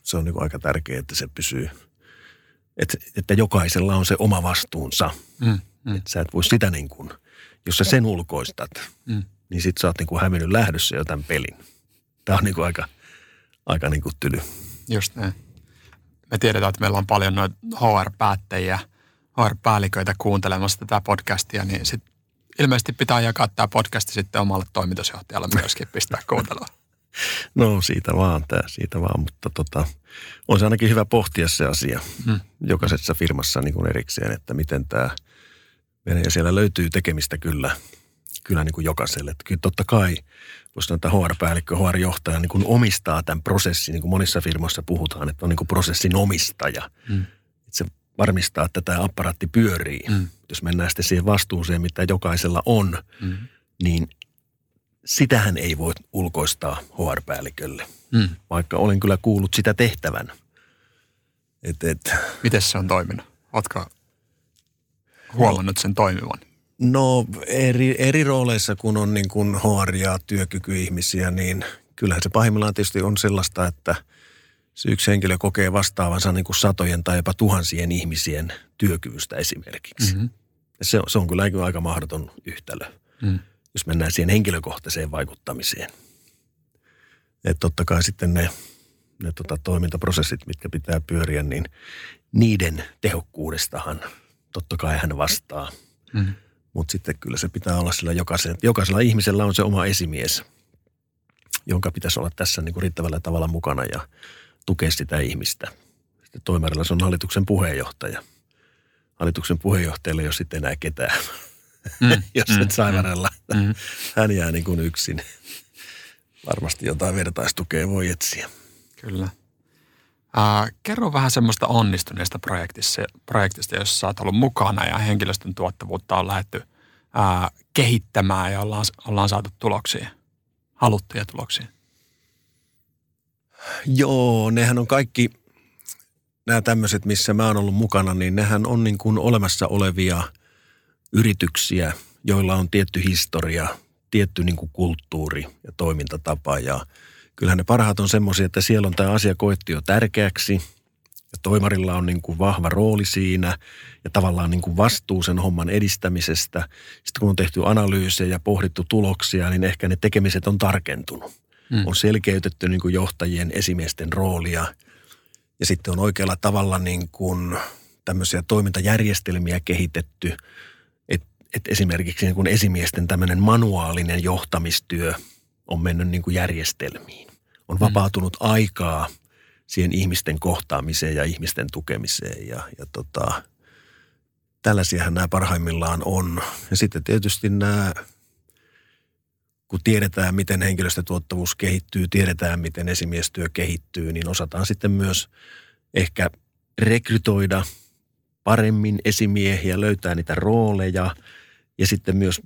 se on niin aika tärkeää, että se pysyy, että, että jokaisella on se oma vastuunsa. Mm, mm. Että sä et voi sitä niin kuin, jos sä sen ulkoistat, mm. niin sit sä oot niin kuin hävinnyt lähdössä jo tämän pelin. Tämä on niin kuin aika, aika niin kuin tyly. Just näin. Me tiedetään, että meillä on paljon noita HR-päättäjiä, HR-päälliköitä kuuntelemassa tätä podcastia, niin sit ilmeisesti pitää jakaa tämä podcasti sitten omalle toimitusjohtajalle myöskin pistää kuuntelua. No siitä vaan, tää, siitä vaan, mutta tota, on se ainakin hyvä pohtia se asia hmm. jokaisessa firmassa niin kuin erikseen, että miten tämä menee. Ja siellä löytyy tekemistä kyllä, kyllä niin kuin jokaiselle. Että kyllä totta kai, voisi sanoa, että HR-päällikkö, HR-johtaja niin kuin omistaa tämän prosessin, niin kuin monissa firmoissa puhutaan, että on niin kuin prosessin omistaja. Hmm. Että se varmistaa, että tämä apparaatti pyörii. Hmm. Jos mennään sitten siihen vastuuseen, mitä jokaisella on, hmm. niin sitähän ei voi ulkoistaa HR-päällikölle, hmm. vaikka olen kyllä kuullut sitä tehtävän. Et, et. Miten se on toiminut? Oletko huomannut sen toimivan? No eri, eri rooleissa, kun on niin kuin HR- ja työkykyihmisiä, niin kyllähän se pahimmillaan tietysti on sellaista, että se yksi henkilö kokee vastaavansa niin kuin satojen tai jopa tuhansien ihmisien työkyvystä esimerkiksi. Mm-hmm. Se, se on kyllä aika mahdoton yhtälö. Mm jos mennään siihen henkilökohtaiseen vaikuttamiseen. Että totta kai sitten ne, ne tota, toimintaprosessit, mitkä pitää pyöriä, niin niiden tehokkuudestahan totta kai hän vastaa. Mm. Mutta sitten kyllä se pitää olla sillä jokaisen, jokaisella ihmisellä on se oma esimies, jonka pitäisi olla tässä niin kuin riittävällä tavalla mukana ja tukea sitä ihmistä. Sitten toimarilla se on hallituksen puheenjohtaja. Hallituksen puheenjohtajalle ei ole sitten enää ketään mm, jos mm, et saivarella. Mm, mm. Hän jää niin kuin yksin. Varmasti jotain vertaistukea voi etsiä. Kyllä. Äh, kerro vähän semmoista onnistuneesta projektista, projektista, jossa olet ollut mukana ja henkilöstön tuottavuutta on lähdetty äh, kehittämään ja ollaan, ollaan saatu tuloksia, haluttuja tuloksia. Joo, nehän on kaikki, nämä tämmöiset, missä mä oon ollut mukana, niin nehän on niin kuin olemassa olevia – yrityksiä, joilla on tietty historia, tietty niin kuin kulttuuri ja toimintatapa. Ja kyllähän ne parhaat on semmoisia, että siellä on tämä asia koettu jo tärkeäksi ja toimarilla on niin kuin vahva rooli siinä ja tavallaan niin kuin vastuu sen homman edistämisestä. Sitten kun on tehty analyysejä ja pohdittu tuloksia, niin ehkä ne tekemiset on tarkentunut. Hmm. On selkeytetty niin kuin johtajien esimiesten roolia ja sitten on oikealla tavalla niin kuin tämmöisiä toimintajärjestelmiä kehitetty – että esimerkiksi niin kuin esimiesten tämmöinen manuaalinen johtamistyö on mennyt niin kuin järjestelmiin. On mm. vapautunut mm. aikaa siihen ihmisten kohtaamiseen ja ihmisten tukemiseen ja, ja tota, tällaisiahan nämä parhaimmillaan on. Ja sitten tietysti nämä, kun tiedetään, miten henkilöstötuottavuus kehittyy, tiedetään, miten esimiestyö kehittyy, niin osataan sitten myös ehkä rekrytoida paremmin esimiehiä, löytää niitä rooleja – ja sitten myös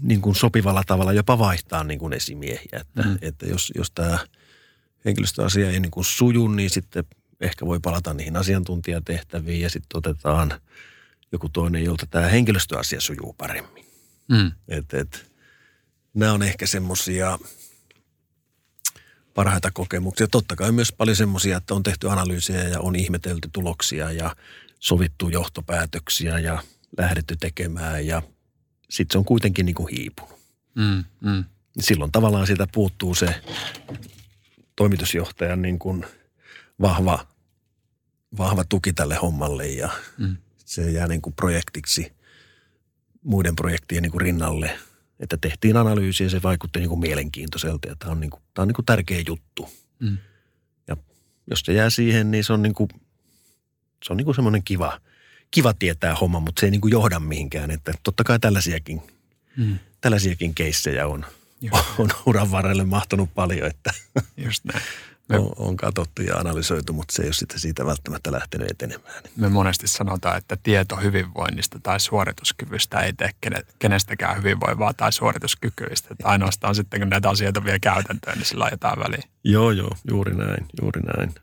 niin kuin sopivalla tavalla jopa vaihtaa niin kuin esimiehiä. Että, mm. että jos, jos tämä henkilöstöasia ei niin kuin suju, niin sitten ehkä voi palata niihin asiantuntijatehtäviin ja sitten otetaan joku toinen, jolta tämä henkilöstöasia sujuu paremmin. Mm. Et, et, nämä on ehkä semmoisia parhaita kokemuksia. Totta kai myös paljon semmoisia, että on tehty analyysejä ja on ihmetelty tuloksia ja sovittu johtopäätöksiä ja – lähdetty tekemään ja sitten se on kuitenkin niin kuin hiipunut. Mm, mm. Silloin tavallaan siitä puuttuu se toimitusjohtajan niin kuin vahva, vahva tuki tälle hommalle ja mm. se jää niin kuin projektiksi muiden projektien niin kuin rinnalle. Että tehtiin analyysi ja se vaikutti niin kuin mielenkiintoiselta ja tämä on, niin kuin, tämä on niin kuin tärkeä juttu. Mm. Ja jos se jää siihen, niin se on, niin kuin, se on niin kuin semmoinen kiva – kiva tietää homma, mutta se ei niin kuin johda mihinkään. Että totta kai tällaisiakin, mm. tällaisiakin keissejä on, on uran varrelle mahtunut paljon. Että. Just näin. Me, on, on katsottu ja analysoitu, mutta se ei ole sitten siitä välttämättä lähtenyt etenemään. Me monesti sanotaan, että tieto hyvinvoinnista tai suorituskyvystä ei tee kenestäkään hyvinvoivaa tai suorituskykyistä. Että ainoastaan sitten, kun näitä asioita vie käytäntöön, niin sillä on jotain väliä. Joo, joo, juuri näin, juuri näin.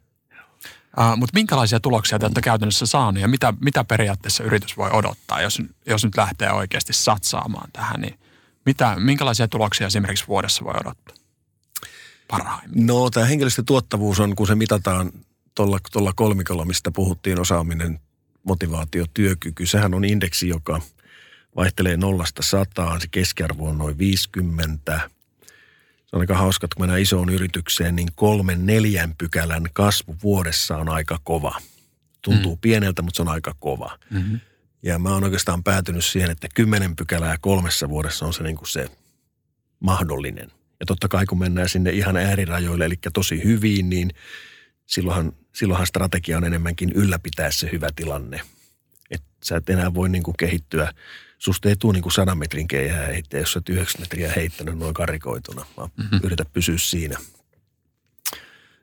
Uh, mutta minkälaisia tuloksia te olette käytännössä saaneet ja mitä, mitä periaatteessa yritys voi odottaa, jos, jos nyt lähtee oikeasti satsaamaan tähän, niin mitä, minkälaisia tuloksia esimerkiksi vuodessa voi odottaa? Parhaimmin? No tämä henkilöstötuottavuus on, kun se mitataan tuolla, tuolla kolmikolla, mistä puhuttiin, osaaminen, motivaatio, työkyky. Sehän on indeksi, joka vaihtelee nollasta sataan. Se keskiarvo on noin 50. Se on aika hauska, että kun mennään isoon yritykseen, niin kolmen neljän pykälän kasvu vuodessa on aika kova. Tuntuu mm. pieneltä, mutta se on aika kova. Mm-hmm. Ja mä oon oikeastaan päätynyt siihen, että kymmenen pykälää kolmessa vuodessa on se, niin kuin se mahdollinen – ja totta kai kun mennään sinne ihan äärirajoille, eli tosi hyvin, niin silloinhan, silloinhan strategia on enemmänkin ylläpitää se hyvä tilanne. Että sä et enää voi niin kuin kehittyä. Susta ei tule niin kuin sadan metrin keihää heittää, jos sä oot 9 metriä heittänyt noin karikoituna, vaan mm-hmm. yritä pysyä siinä.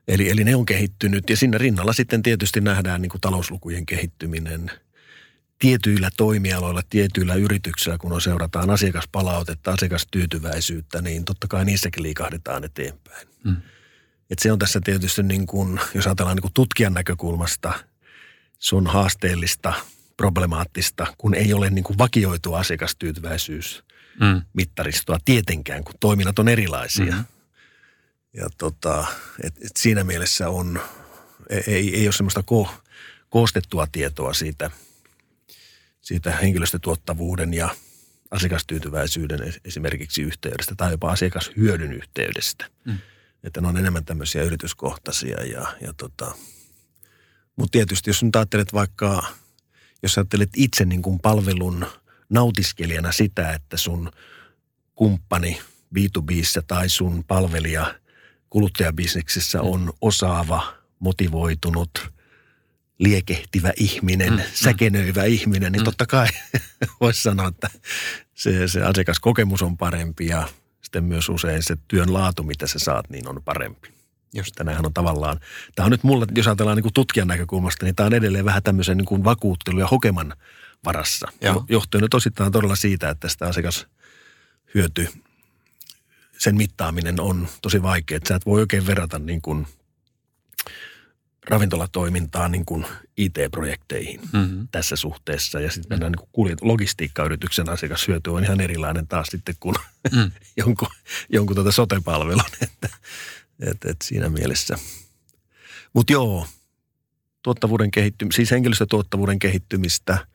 Eli, eli ne on kehittynyt ja sinne rinnalla sitten tietysti nähdään niin kuin talouslukujen kehittyminen – tietyillä toimialoilla, tietyillä yrityksillä, kun on seurataan asiakaspalautetta, asiakastyytyväisyyttä, niin totta kai niissäkin liikahdetaan eteenpäin. Mm. Et se on tässä tietysti, niin kuin, jos ajatellaan niin kuin tutkijan näkökulmasta, se on haasteellista, problemaattista, kun ei ole niin kuin vakioitua asiakastyytyväisyysmittaristoa mm. tietenkään, kun toiminnat on erilaisia. Mm. Ja tota, et, et siinä mielessä on, ei, ei ole semmoista ko, koostettua tietoa siitä – siitä henkilöstötuottavuuden ja asiakastyytyväisyyden esimerkiksi yhteydestä tai jopa asiakashyödyn yhteydestä. Mm. Että ne on enemmän tämmöisiä yrityskohtaisia ja, ja tota, mutta tietysti jos nyt ajattelet vaikka, jos ajattelet itse niin kuin palvelun nautiskelijana sitä, että sun kumppani b 2 tai sun palvelija kuluttajabisneksessä mm. on osaava, motivoitunut – liekehtivä ihminen, mm, mm. säkenöivä mm. ihminen, niin mm. totta kai voisi sanoa, että se, se asiakaskokemus on parempi ja sitten myös usein se työn laatu, mitä sä saat, niin on parempi. Just. Tänähän on tavallaan, tämä on nyt mulle, jos ajatellaan niin kuin tutkijan näkökulmasta, niin tämä on edelleen vähän tämmöisen niin kuin vakuuttelu ja hokeman varassa. Joo. Johtuen nyt osittain todella siitä, että sitä asiakashyöty, sen mittaaminen on tosi vaikea. Että sä et voi oikein verrata niin kuin – ravintolatoimintaa niin kuin IT-projekteihin mm-hmm. tässä suhteessa. Ja sitten mennään niin kuin logistiikkayrityksen asiakashyöty on ihan erilainen taas sitten kuin mm. jonkun, jonkun tuota sote-palvelun. Että, et, et siinä mielessä. Mutta joo, tuottavuuden kehittymistä, siis henkilöstötuottavuuden kehittymistä,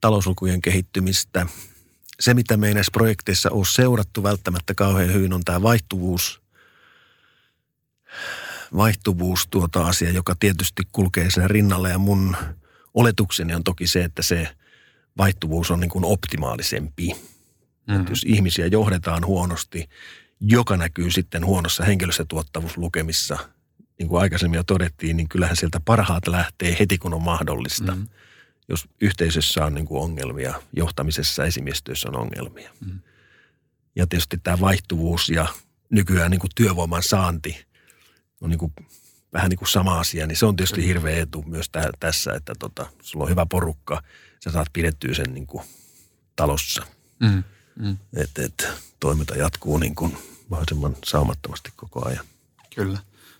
talouslukujen kehittymistä. Se, mitä me ei näissä projekteissa ole seurattu välttämättä kauhean hyvin, on tämä vaihtuvuus – vaihtuvuus tuota asia, joka tietysti kulkee sen rinnalle ja mun oletukseni on toki se, että se vaihtuvuus on niin kuin optimaalisempi. Mm-hmm. Että jos ihmisiä johdetaan huonosti, joka näkyy sitten huonossa henkilöstötuottavuuslukemissa, niin kuin aikaisemmin jo todettiin, niin kyllähän sieltä parhaat lähtee heti kun on mahdollista. Mm-hmm. Jos yhteisössä on niin kuin ongelmia, johtamisessa esimiestöissä on ongelmia. Mm-hmm. Ja tietysti tämä vaihtuvuus ja nykyään niin kuin työvoiman saanti – on niin kuin, vähän niin kuin sama asia, niin se on tietysti hirveä etu myös tä, tässä, että tota, sulla on hyvä porukka, sä saat pidettyä sen niin kuin talossa. Mm, mm. Että et, toiminta jatkuu niin kuin mahdollisimman saumattomasti koko ajan. Kyllä.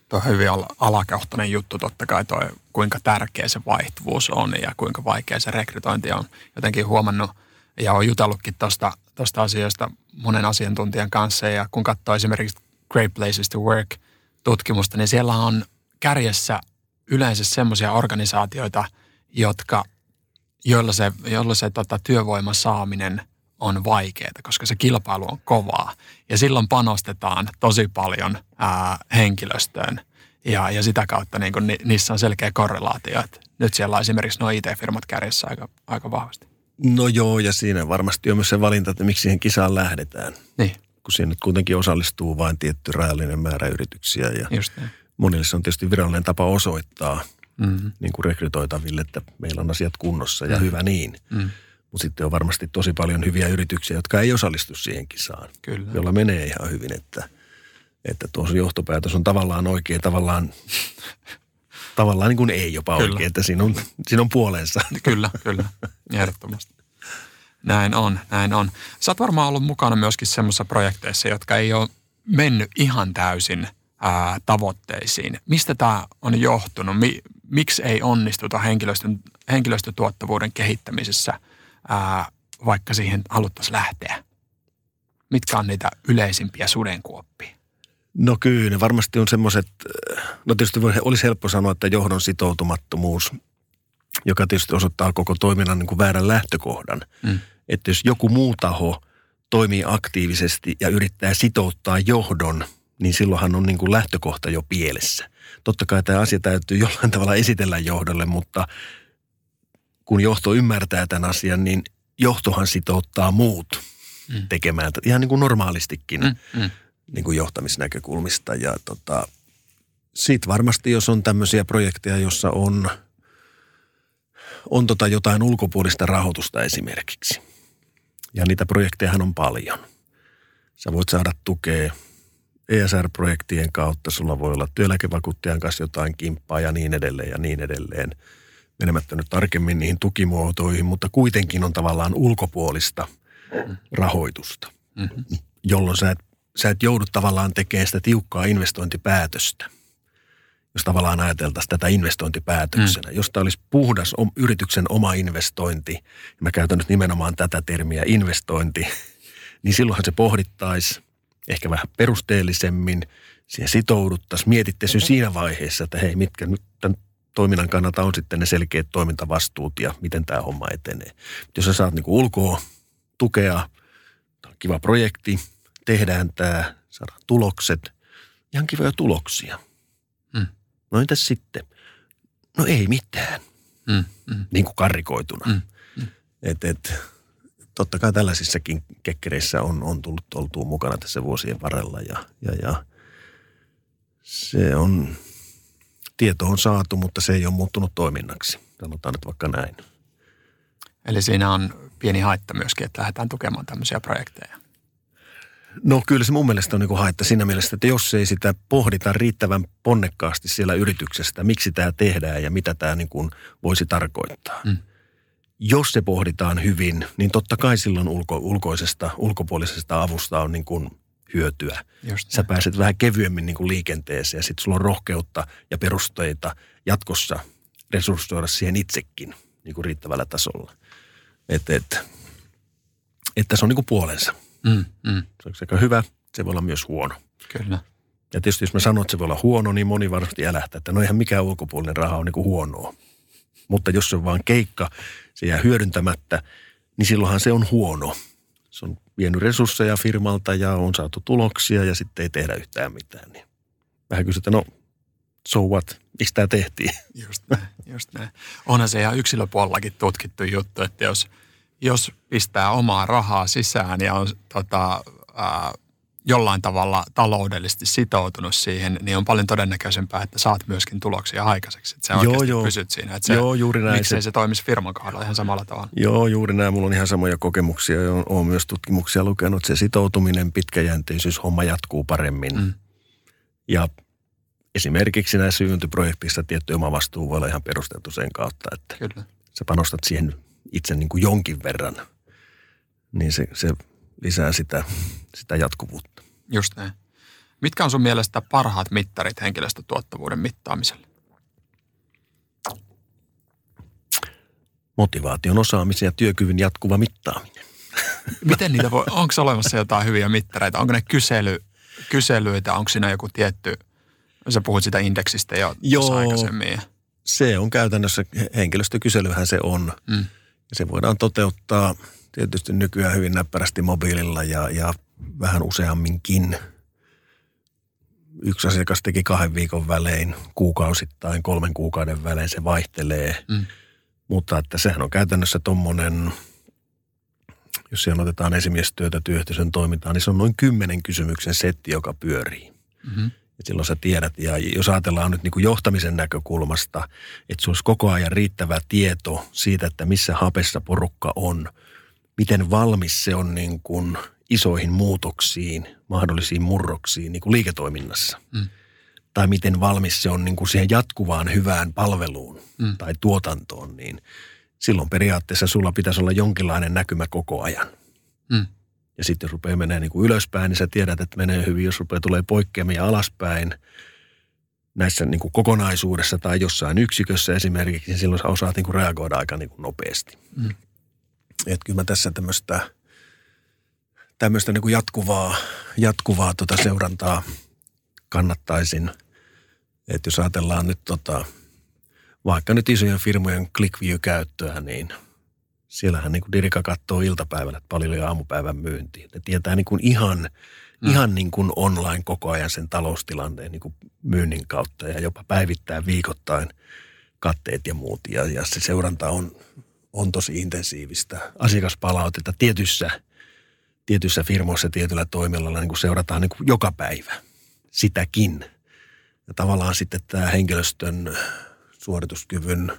Tuo on hyvin alakohtainen juttu totta kai toi, kuinka tärkeä se vaihtuvuus on ja kuinka vaikea se rekrytointi on. Jotenkin huomannut ja olen jutellutkin tuosta tosta asiasta monen asiantuntijan kanssa ja kun katsoo esimerkiksi Great Places to Work – tutkimusta, niin siellä on kärjessä yleensä semmoisia organisaatioita, jotka, joilla se, joilla se tota, työvoiman saaminen on vaikeaa, koska se kilpailu on kovaa. Ja silloin panostetaan tosi paljon ää, henkilöstöön ja, ja sitä kautta niin kun, ni, niissä on selkeä korrelaatio. Että nyt siellä on esimerkiksi nuo IT-firmat kärjessä aika, aika vahvasti. No joo, ja siinä varmasti on myös se valinta, että miksi siihen kisaan lähdetään. Niin kun siinä nyt kuitenkin osallistuu vain tietty rajallinen määrä yrityksiä. Ja Just niin. monille se on tietysti virallinen tapa osoittaa mm-hmm. niin kuin rekrytoitaville, että meillä on asiat kunnossa ja mm-hmm. hyvä niin. Mm-hmm. Mutta sitten on varmasti tosi paljon hyviä yrityksiä, jotka ei osallistu siihen kisaan, Kyllä. jolla menee ihan hyvin. Että, että tuo johtopäätös on tavallaan oikein, tavallaan, tavallaan niin kuin ei jopa kyllä. oikein, että siinä on, siinä on puolensa. Kyllä, kyllä, ehdottomasti. Näin on, näin on. Sä oot varmaan ollut mukana myöskin semmoisissa projekteissa, jotka ei ole mennyt ihan täysin ää, tavoitteisiin. Mistä tämä on johtunut? Mi, miksi ei onnistuta henkilöstön, henkilöstötuottavuuden kehittämisessä, ää, vaikka siihen haluttaisiin lähteä? Mitkä on niitä yleisimpiä sudenkuoppia? No kyllä, varmasti on semmoiset, no tietysti olisi helppo sanoa, että johdon sitoutumattomuus, joka tietysti osoittaa koko toiminnan niin kuin väärän lähtökohdan. Mm. Että jos joku muu taho toimii aktiivisesti ja yrittää sitouttaa johdon, niin silloinhan on niin kuin lähtökohta jo pielessä. Totta kai tämä asia täytyy jollain tavalla esitellä johdolle, mutta kun johto ymmärtää tämän asian, niin johtohan sitouttaa muut mm. tekemään ihan niin kuin normaalistikin mm, mm. Niin kuin johtamisnäkökulmista. Ja tota, sitten varmasti, jos on tämmöisiä projekteja, jossa on, on tota jotain ulkopuolista rahoitusta esimerkiksi – ja niitä projekteja on paljon. Sä voit saada tukea ESR-projektien kautta, sulla voi olla työeläkevakuuttajan kanssa jotain kimppaa ja niin edelleen ja niin edelleen. Menemättä nyt tarkemmin niihin tukimuotoihin, mutta kuitenkin on tavallaan ulkopuolista rahoitusta, mm-hmm. jolloin sä et, sä et joudu tavallaan tekemään sitä tiukkaa investointipäätöstä – jos tavallaan ajateltaisiin tätä investointipäätöksenä. Mm. Jos tämä olisi puhdas yrityksen oma investointi, ja mä käytän nyt nimenomaan tätä termiä investointi, niin silloinhan se pohdittaisi ehkä vähän perusteellisemmin, siihen sitouduttaisiin, mietittäisiin siinä vaiheessa, että hei, mitkä nyt tämän toiminnan kannalta on sitten ne selkeät toimintavastuut ja miten tämä homma etenee. Jos sä saat niin ulkoa tukea, tämä on kiva projekti, tehdään tämä, saadaan tulokset, ihan kivoja tuloksia – No entäs sitten? No ei mitään. Mm, mm. Niin kuin karrikoituna. Mm, mm. Et, et, totta kai tällaisissakin kekkereissä on, on tullut oltua mukana tässä vuosien varrella ja, ja, ja se on, tieto on saatu, mutta se ei ole muuttunut toiminnaksi. Sanotaan nyt vaikka näin. Eli siinä on pieni haitta myöskin, että lähdetään tukemaan tämmöisiä projekteja. No kyllä se mun mielestä on niin haitta siinä mielessä, että jos ei sitä pohdita riittävän ponnekkaasti siellä yrityksestä, miksi tämä tehdään ja mitä tämä niin kuin voisi tarkoittaa. Mm. Jos se pohditaan hyvin, niin totta kai silloin ulko, ulkoisesta, ulkopuolisesta avusta on niin kuin hyötyä. Just Sä pääset vähän kevyemmin niin kuin liikenteeseen ja sitten sulla on rohkeutta ja perusteita jatkossa resurssoida siihen itsekin niin kuin riittävällä tasolla. Että et, et tässä on niin kuin puolensa. Mm, mm. Se on sekä hyvä, se voi olla myös huono. Kyllä. Ja tietysti jos mä sanon, että se voi olla huono, niin moni varmasti älähtää, että no eihän mikään ulkopuolinen raha on niin kuin huonoa. Mutta jos se on vaan keikka, se jää hyödyntämättä, niin silloinhan se on huono. Se on vienyt resursseja firmalta ja on saatu tuloksia ja sitten ei tehdä yhtään mitään. Niin vähän kysytään, no so what, miksi tämä tehtiin? Just näin, just näin. Onhan se ihan yksilöpuolellakin tutkittu juttu, että jos – jos pistää omaa rahaa sisään ja on tota, ää, jollain tavalla taloudellisesti sitoutunut siihen, niin on paljon todennäköisempää, että saat myöskin tuloksia aikaiseksi. Että se joo, oikeasti joo. pysyt siinä. Että se, joo, juuri näin. Miksei se, se toimisi firman kohdalla ihan samalla tavalla? Joo, juuri näin. Mulla on ihan samoja kokemuksia ja olen myös tutkimuksia lukenut. Se sitoutuminen, pitkäjänteisyys, homma jatkuu paremmin. Mm. Ja esimerkiksi näissä hyvinvointiprojekteissa tietty oma vastuu voi olla ihan perusteltu sen kautta, että Kyllä. sä panostat siihen itse niin kuin jonkin verran, niin se, se lisää sitä, sitä jatkuvuutta. Just näin. Mitkä on sun mielestä parhaat mittarit henkilöstötuottavuuden mittaamiselle? Motivaation, osaamisen ja työkyvyn jatkuva mittaaminen. Miten niitä voi, onko olemassa jotain hyviä mittareita? Onko ne kysely, kyselyitä, onko siinä joku tietty, sä puhuit sitä indeksistä jo Joo, aikaisemmin. se on käytännössä, henkilöstökyselyhän se on. Mm. Ja se voidaan toteuttaa tietysti nykyään hyvin näppärästi mobiililla ja, ja vähän useamminkin. Yksi asiakas teki kahden viikon välein, kuukausittain, kolmen kuukauden välein, se vaihtelee. Mm. Mutta että sehän on käytännössä tuommoinen, jos siellä otetaan esimiestyötä, työyhteisön toimintaan, niin se on noin kymmenen kysymyksen setti, joka pyörii. Mm-hmm. Et silloin sä tiedät, ja jos ajatellaan nyt niin kuin johtamisen näkökulmasta, että se olisi koko ajan riittävä tieto siitä, että missä hapessa porukka on, miten valmis se on niin kuin isoihin muutoksiin, mahdollisiin murroksiin niin kuin liiketoiminnassa. Mm. Tai miten valmis se on niin kuin siihen jatkuvaan hyvään palveluun mm. tai tuotantoon, niin silloin periaatteessa sulla pitäisi olla jonkinlainen näkymä koko ajan. Mm. Ja sitten jos rupeaa menee niin kuin ylöspäin, niin sä tiedät, että menee hyvin. Jos rupeaa tulee poikkeamia alaspäin näissä niin kuin kokonaisuudessa tai jossain yksikössä esimerkiksi, niin silloin sä osaat niin kuin reagoida aika niin kuin nopeasti. Mm. Että kyllä mä tässä tämmöistä, tämmöistä niin kuin jatkuvaa, jatkuvaa tota seurantaa kannattaisin. Että jos ajatellaan nyt tota, vaikka nyt isojen firmojen ClickView-käyttöä, niin – siellähän niin kuin Dirika katsoo iltapäivällä, että paljon oli aamupäivän myyntiä. Ne tietää niin kuin ihan, mm. ihan niin kuin online koko ajan sen taloustilanteen niin kuin myynnin kautta ja jopa päivittää viikoittain katteet ja muut. Ja, ja se seuranta on, on tosi intensiivistä. Asiakaspalautetta tietyssä, tietyissä firmoissa tietyllä toimialalla niin kuin seurataan niin kuin joka päivä sitäkin. Ja tavallaan sitten tämä henkilöstön suorituskyvyn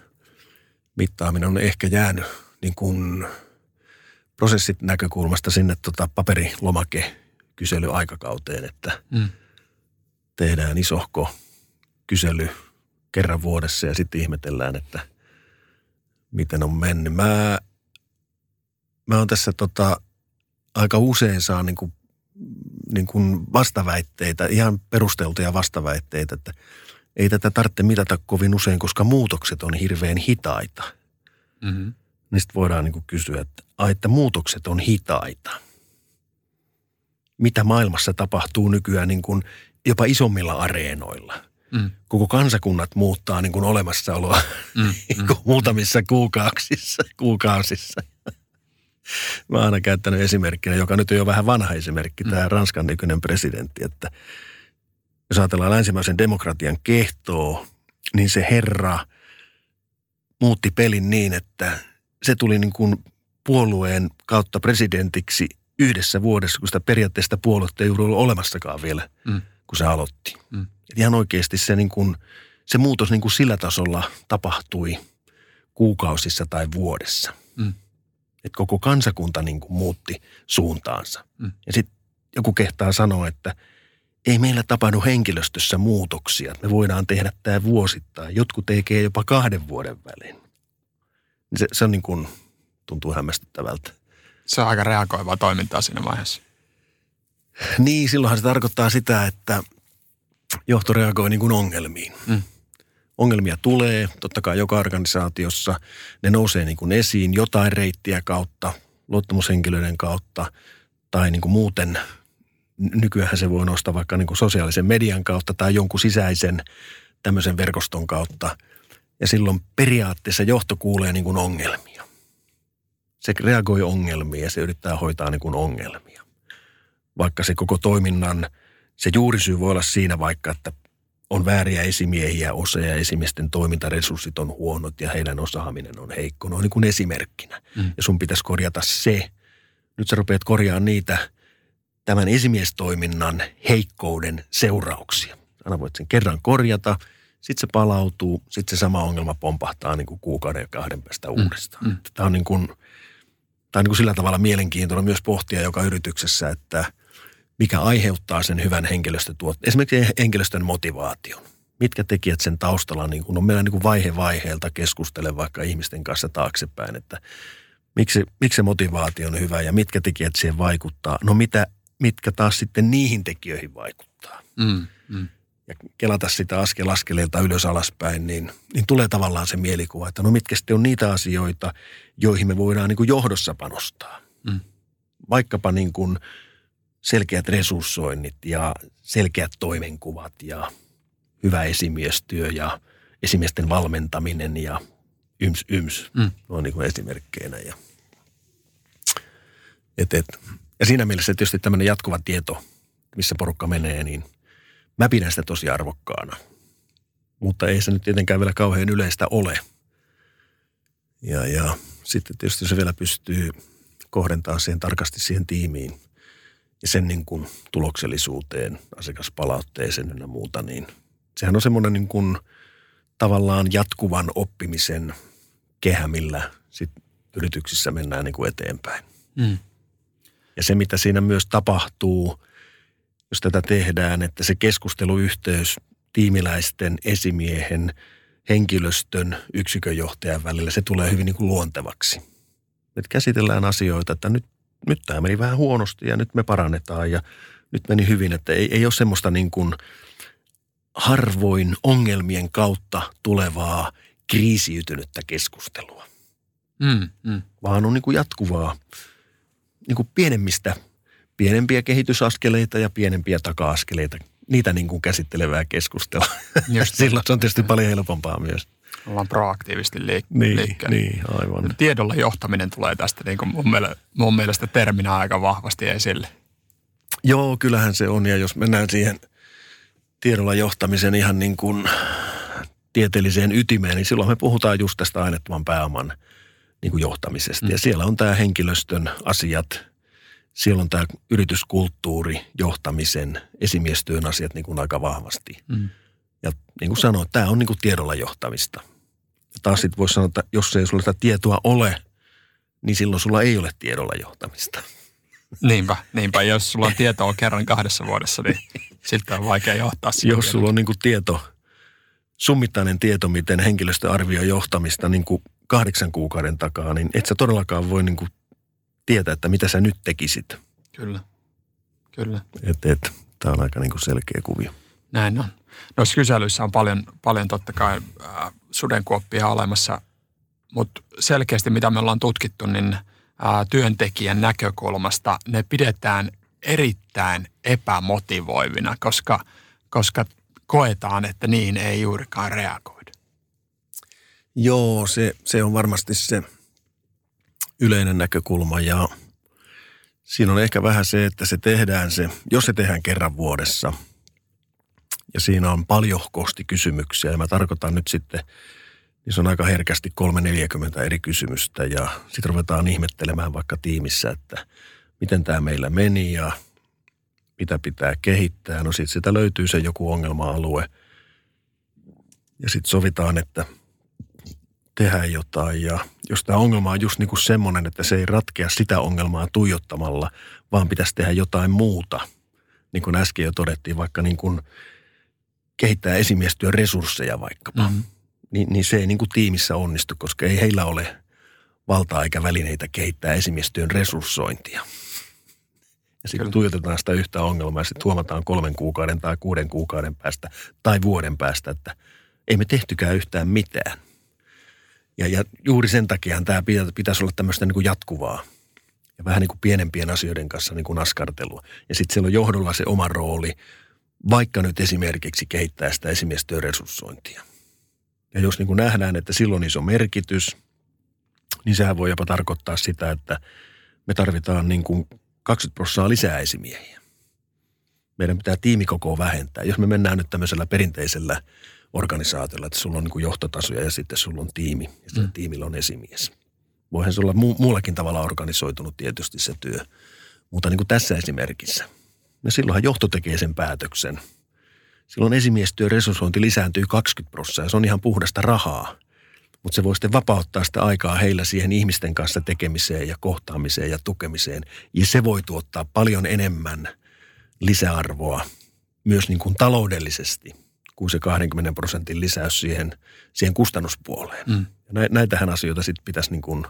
mittaaminen on ehkä jäänyt niin kuin prosessit näkökulmasta sinne tota paperilomake kyselyaikakauteen, että mm. tehdään isohko kysely kerran vuodessa ja sitten ihmetellään, että miten on mennyt. Mä, mä oon tässä tota, aika usein saa niin kuin, niin kuin vastaväitteitä, ihan perusteltuja vastaväitteitä, että ei tätä tarvitse mitata kovin usein, koska muutokset on hirveän hitaita. Mm-hmm niin sitten voidaan niin kysyä, että, ai, että muutokset on hitaita. Mitä maailmassa tapahtuu nykyään niin kuin jopa isommilla areenoilla? Mm. Koko kansakunnat muuttaa niin kuin olemassaoloa mm, mm, muutamissa kuukausissa. kuukausissa. Mä oon aina käyttänyt esimerkkinä, joka nyt on jo vähän vanha esimerkki, mm. tämä Ranskan nykyinen presidentti, että jos ajatellaan länsimaisen demokratian kehtoa, niin se herra muutti pelin niin, että se tuli niin kuin puolueen kautta presidentiksi yhdessä vuodessa, kun sitä periaatteesta puoluetta ei ollut olemassakaan vielä, mm. kun se aloitti. Mm. Et ihan oikeasti se, niin kuin, se muutos niin kuin sillä tasolla tapahtui kuukausissa tai vuodessa. Mm. Et koko kansakunta niin kuin muutti suuntaansa. Mm. Ja sitten joku kehtaa sanoa, että ei meillä tapahdu henkilöstössä muutoksia. Me voidaan tehdä tämä vuosittain. Jotkut tekee jopa kahden vuoden välein. Se, se on niin kuin, tuntuu hämmästyttävältä. Se on aika reagoivaa toimintaa siinä vaiheessa. Niin, silloinhan se tarkoittaa sitä, että johto reagoi niin kuin ongelmiin. Mm. Ongelmia tulee, totta kai joka organisaatiossa. Ne nousee niin kuin esiin jotain reittiä kautta, luottamushenkilöiden kautta tai niin kuin muuten. Nykyään se voi nostaa vaikka niin kuin sosiaalisen median kautta tai jonkun sisäisen tämmöisen verkoston kautta – ja silloin periaatteessa johto kuulee niin kuin ongelmia. Se reagoi ongelmiin ja se yrittää hoitaa niin kuin ongelmia. Vaikka se koko toiminnan, se juurisyy voi olla siinä vaikka, että on vääriä esimiehiä osa ja esimiesten toimintaresurssit on huonot ja heidän osaaminen on heikko. No on niin kuin esimerkkinä. Mm. Ja sun pitäisi korjata se. Nyt sä rupeat korjaamaan niitä tämän esimiestoiminnan heikkouden seurauksia. Aina voit sen kerran korjata – sitten se palautuu, sitten se sama ongelma pompahtaa niin kuin kuukauden ja kahden päästä mm, uudestaan. Mm. Tämä on, niin kuin, tämä on niin kuin sillä tavalla mielenkiintoinen myös pohtia joka yrityksessä, että mikä aiheuttaa sen hyvän henkilöstötuotteen. Esimerkiksi henkilöstön motivaation. Mitkä tekijät sen taustalla niin kuin, on meillä niin kuin vaihe vaiheelta keskustele vaikka ihmisten kanssa taaksepäin, että miksi, miksi se motivaatio on hyvä ja mitkä tekijät siihen vaikuttaa. No mitä, mitkä taas sitten niihin tekijöihin vaikuttaa. Mm, mm ja kelata sitä askel askeleelta ylös alaspäin, niin, niin tulee tavallaan se mielikuva, että no mitkä sitten on niitä asioita, joihin me voidaan niin kuin johdossa panostaa. Mm. Vaikkapa niin kuin selkeät resurssoinnit ja selkeät toimenkuvat ja hyvä esimiestyö ja esimiesten valmentaminen ja yms yms. Mm. on niin kuin esimerkkeinä. Ja, et, et. ja siinä mielessä tietysti tämmöinen jatkuva tieto, missä porukka menee, niin – Mä pidän sitä tosi arvokkaana. Mutta ei se nyt tietenkään vielä kauhean yleistä ole. Ja, ja sitten tietysti se vielä pystyy kohdentamaan siihen tarkasti siihen tiimiin ja sen niin kuin tuloksellisuuteen, asiakaspalautteeseen ja muuta, niin sehän on semmoinen niin kuin tavallaan jatkuvan oppimisen kehä, millä sit yrityksissä mennään niin kuin eteenpäin. Mm. Ja se, mitä siinä myös tapahtuu, jos tätä tehdään, että se keskusteluyhteys tiimiläisten, esimiehen, henkilöstön, yksikönjohtajan välillä, se tulee hyvin niin kuin luontevaksi. Että käsitellään asioita, että nyt, nyt tämä meni vähän huonosti ja nyt me parannetaan ja nyt meni hyvin. Että ei, ei ole semmoista niin kuin harvoin ongelmien kautta tulevaa kriisiytynyttä keskustelua. Mm, mm. Vaan on niin kuin jatkuvaa niin kuin pienemmistä, pienempiä kehitysaskeleita ja pienempiä taka-askeleita. Niitä niin kuin käsittelevää keskustelua. Just Silloin se on tietysti paljon helpompaa myös. Ollaan proaktiivisesti liik- niin, liikkeelle. Niin, aivan. Tiedolla johtaminen tulee tästä niin kuin mun, mielestä, mun mielestä terminä aika vahvasti esille. Joo, kyllähän se on. Ja jos mennään siihen tiedolla johtamisen ihan niin kuin tieteelliseen ytimeen, niin silloin me puhutaan just tästä aineettoman pääoman niin kuin johtamisesta. Mm. Ja siellä on tämä henkilöstön asiat, siellä on tämä yrityskulttuuri, johtamisen, esimiestyön asiat niin kuin aika vahvasti. Mm. Ja niin kuin sanoin, tämä on niin kuin tiedolla johtamista. Ja taas sitten voisi sanoa, että jos ei sulla sitä tietoa ole, niin silloin sulla ei ole tiedolla johtamista. Niinpä, niinpä. Jos sulla on tietoa kerran kahdessa vuodessa, niin siltä on vaikea johtaa. Jos sulla on niin kuin tieto, summittainen tieto, miten henkilöstö arvioi johtamista niin kuin kahdeksan kuukauden takaa, niin et sä todellakaan voi niin kuin tietää, että mitä sä nyt tekisit. Kyllä, kyllä. Et, et, tämä on aika niin kuin selkeä kuvio. Näin on. Noissa kyselyissä on paljon, paljon totta kai äh, sudenkuoppia olemassa, mutta selkeästi mitä me ollaan tutkittu, niin äh, työntekijän näkökulmasta ne pidetään erittäin epämotivoivina, koska, koska koetaan, että niin ei juurikaan reagoida. Joo, se, se on varmasti se yleinen näkökulma ja siinä on ehkä vähän se, että se tehdään se, jos se tehdään kerran vuodessa ja siinä on paljon kysymyksiä ja mä tarkoitan nyt sitten, niin se on aika herkästi 340 eri kysymystä ja sitten ruvetaan ihmettelemään vaikka tiimissä, että miten tämä meillä meni ja mitä pitää kehittää. No sitten sitä löytyy se joku ongelma-alue ja sitten sovitaan, että tehdään jotain. Ja jos tämä ongelma on just niin kuin semmoinen, että se ei ratkea sitä ongelmaa tuijottamalla, vaan pitäisi tehdä jotain muuta, niin kuin äsken jo todettiin, vaikka niin kuin kehittää esimiestyön resursseja vaikkapa, mm-hmm. niin, niin se ei niin kuin tiimissä onnistu, koska ei heillä ole valtaa eikä välineitä kehittää esimiestyön resurssointia. Ja sitten tuijotetaan sitä yhtä ongelmaa ja sitten huomataan kolmen kuukauden tai kuuden kuukauden päästä tai vuoden päästä, että ei me tehtykään yhtään mitään. Ja, ja juuri sen takia tämä pitäisi olla tämmöistä niin kuin jatkuvaa ja vähän niin kuin pienempien asioiden kanssa niin kuin askartelua. Ja sitten siellä on johdolla se oma rooli, vaikka nyt esimerkiksi kehittää sitä esimiestyön resurssointia. Ja jos niin kuin nähdään, että silloin iso merkitys, niin sehän voi jopa tarkoittaa sitä, että me tarvitaan niin kuin 20 prosenttia lisää esimiehiä. Meidän pitää tiimikokoa vähentää. Jos me mennään nyt tämmöisellä perinteisellä organisaatiolla, että sulla on niin kuin johtotasoja ja sitten sulla on tiimi ja sitten mm. tiimillä on esimies. Voihan se olla mu- muullakin tavalla organisoitunut tietysti se työ, mutta niin kuin tässä esimerkissä. Ja silloinhan johto tekee sen päätöksen. Silloin esimiestyön resurssointi lisääntyy 20 prosenttia ja se on ihan puhdasta rahaa. Mutta se voi sitten vapauttaa sitä aikaa heillä siihen ihmisten kanssa tekemiseen ja kohtaamiseen ja tukemiseen. Ja se voi tuottaa paljon enemmän lisäarvoa myös niin kuin taloudellisesti kuin se 20 prosentin lisäys siihen, siihen kustannuspuoleen. Mm. Ja näitähän asioita sitten pitäisi niin kuin,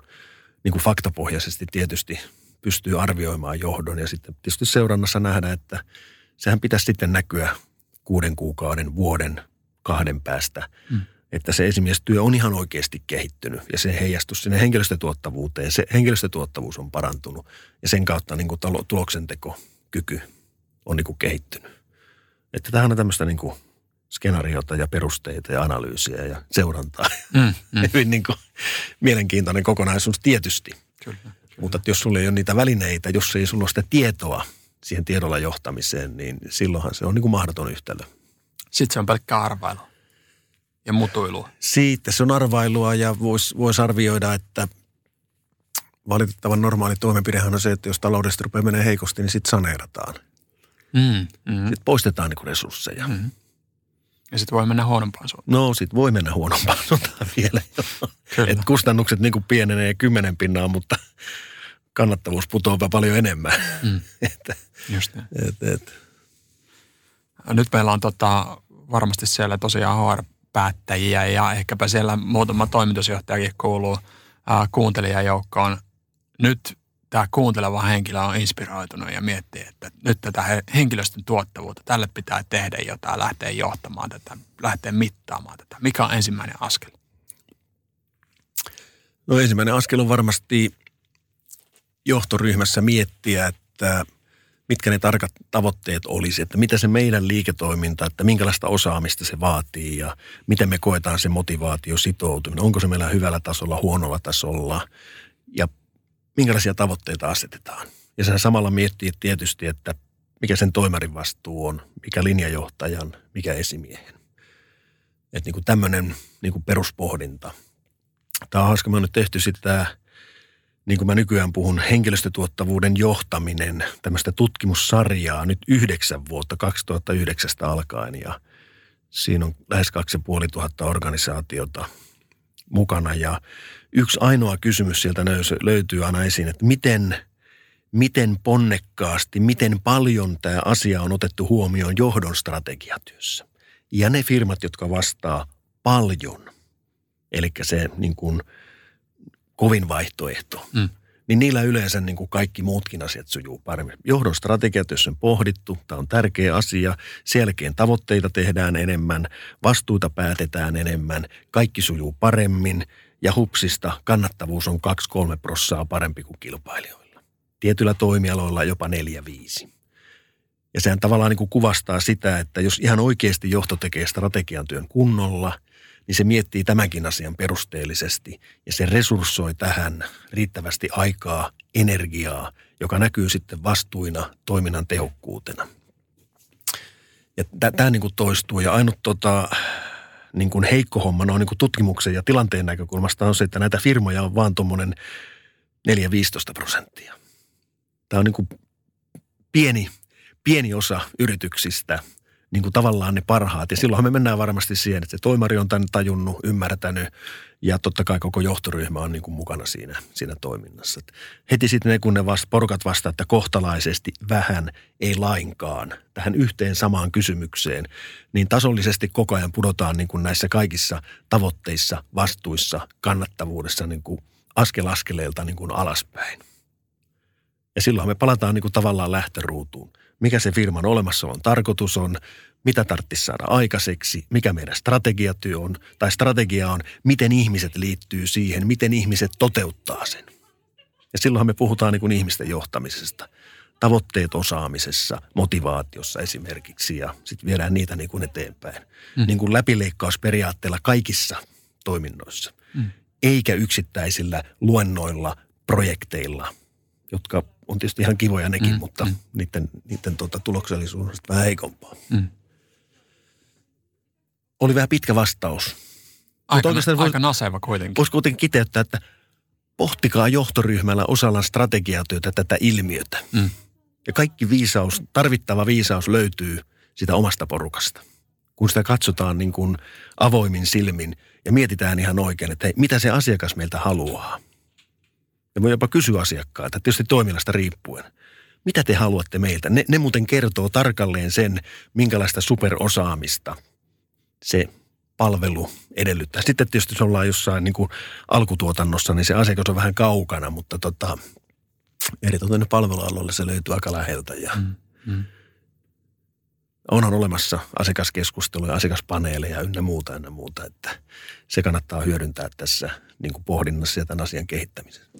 niin kuin faktapohjaisesti tietysti pystyy arvioimaan johdon ja sitten tietysti seurannassa nähdä, että sehän pitäisi sitten näkyä kuuden kuukauden, vuoden, kahden päästä, mm. että se esimiestyö on ihan oikeasti kehittynyt ja se heijastus sinne henkilöstötuottavuuteen. Se henkilöstötuottavuus on parantunut ja sen kautta niin kuin tuloksentekokyky on niin kuin kehittynyt. Että tämähän on tämmöistä niin kuin skenaariota ja perusteita ja analyysiä ja seurantaa. Mm, mm. Hyvin niin kuin mielenkiintoinen kokonaisuus tietysti. Kyllä, kyllä. Mutta jos sulla ei ole niitä välineitä, jos ei sulla ole sitä tietoa siihen tiedolla johtamiseen, niin silloinhan se on niin kuin mahdoton yhtälö. Sitten se on pelkkää arvailua ja mutuilua. Siitä se on arvailua ja voisi vois arvioida, että valitettavan normaali toimenpidehän on se, että jos taloudesta rupeaa menee heikosti, niin sitten saneerataan. Mm, mm. Sitten poistetaan niin resursseja. Mm. Ja sitten voi mennä huonompaan suuntaan. No sitten voi mennä huonompaan suuntaan vielä. Et kustannukset niin kuin pienenee kymmenen pinnaa, mutta kannattavuus putoaa paljon enemmän. Mm. että, Just niin. et, et. Nyt meillä on tota, varmasti siellä tosiaan HR-päättäjiä ja ehkäpä siellä muutama toimitusjohtajakin kuuluu äh, kuuntelijajoukkoon. Nyt tämä kuunteleva henkilö on inspiroitunut ja miettii, että nyt tätä henkilöstön tuottavuutta, tälle pitää tehdä jotain, lähteä johtamaan tätä, lähteä mittaamaan tätä. Mikä on ensimmäinen askel? No ensimmäinen askel on varmasti johtoryhmässä miettiä, että mitkä ne tarkat tavoitteet olisi, että mitä se meidän liiketoiminta, että minkälaista osaamista se vaatii ja miten me koetaan se motivaatio, sitoutuminen, onko se meillä hyvällä tasolla, huonolla tasolla ja minkälaisia tavoitteita asetetaan. Ja sen samalla miettii tietysti, että mikä sen toimarin vastuu on, mikä linjajohtajan, mikä esimiehen. Että niin kuin tämmöinen niin kuin peruspohdinta. Tämä on hauska, on nyt tehty sitä, niin kuin mä nykyään puhun, henkilöstötuottavuuden johtaminen, tämmöistä tutkimussarjaa nyt yhdeksän vuotta 2009 alkaen ja siinä on lähes 2500 organisaatiota mukana ja yksi ainoa kysymys sieltä löytyy aina esiin, että miten, miten ponnekkaasti, miten paljon tämä asia on otettu huomioon johdon strategiatyössä. Ja ne firmat, jotka vastaa paljon, eli se niin kuin kovin vaihtoehto, mm. niin niillä yleensä niin kuin kaikki muutkin asiat sujuu paremmin. Johdon strategiatyössä on pohdittu, tämä on tärkeä asia, selkeän tavoitteita tehdään enemmän, vastuuta päätetään enemmän, kaikki sujuu paremmin – ja hupsista kannattavuus on 2-3 prossaa parempi kuin kilpailijoilla. Tietyillä toimialoilla jopa 4-5. Ja sehän tavallaan niin kuin kuvastaa sitä, että jos ihan oikeasti johto tekee strategian työn kunnolla, niin se miettii tämänkin asian perusteellisesti ja se resurssoi tähän riittävästi aikaa, energiaa, joka näkyy sitten vastuina toiminnan tehokkuutena. Ja tämä niin kuin toistuu ja ainut tota, niin kuin heikko homma noin niin kuin tutkimuksen ja tilanteen näkökulmasta on se, että näitä firmoja on vaan tuommoinen 4-15 prosenttia. Tämä on niin kuin pieni, pieni osa yrityksistä – niin kuin tavallaan ne parhaat. Ja silloinhan me mennään varmasti siihen, että toimari on tämän tajunnut, ymmärtänyt ja totta kai koko johtoryhmä on niin kuin mukana siinä, siinä toiminnassa. Et heti sitten ne, kun ne vasta, porukat vastaa, että kohtalaisesti vähän, ei lainkaan tähän yhteen samaan kysymykseen, niin tasollisesti koko ajan pudotaan niin kuin näissä kaikissa tavoitteissa, vastuissa, kannattavuudessa niin kuin askel askeleelta niin kuin alaspäin. Ja silloin me palataan niin kuin tavallaan lähtöruutuun mikä se firman olemassaolon tarkoitus on, mitä tarvitsisi saada aikaiseksi, mikä meidän strategiatyö on, tai strategia on, miten ihmiset liittyy siihen, miten ihmiset toteuttaa sen. Ja silloinhan me puhutaan niin kuin ihmisten johtamisesta, tavoitteet osaamisessa, motivaatiossa esimerkiksi, ja sitten viedään niitä niin kuin eteenpäin. Mm. Niin kuin läpileikkausperiaatteella kaikissa toiminnoissa, mm. eikä yksittäisillä luennoilla, projekteilla, jotka on tietysti ihan kivoja nekin, mm, mutta mm. niiden, niiden tuota, tuloksellisuus on vähän heikompaa. Mm. Oli vähän pitkä vastaus. Aika, aika vois, naseva kuitenkin. Voisi kuitenkin kiteyttää, että pohtikaa johtoryhmällä osalla strategiatyötä tätä ilmiötä. Mm. Ja kaikki viisaus, tarvittava viisaus löytyy sitä omasta porukasta. Kun sitä katsotaan niin kuin avoimin silmin ja mietitään ihan oikein, että hei, mitä se asiakas meiltä haluaa – ja voi jopa kysyä asiakkailta, tietysti toiminnasta riippuen. Mitä te haluatte meiltä? Ne, ne muuten kertoo tarkalleen sen, minkälaista superosaamista se palvelu edellyttää. Sitten tietysti jos ollaan jossain niin kuin alkutuotannossa, niin se asiakas on vähän kaukana, mutta tota, eritoten palvelualoille se löytyy aika läheltä. Ja mm, mm. Onhan olemassa asiakaskeskusteluja, asiakaspaneeleja ynnä muuta, ynnä muuta, että se kannattaa hyödyntää tässä niin kuin pohdinnassa ja tämän asian kehittämisessä.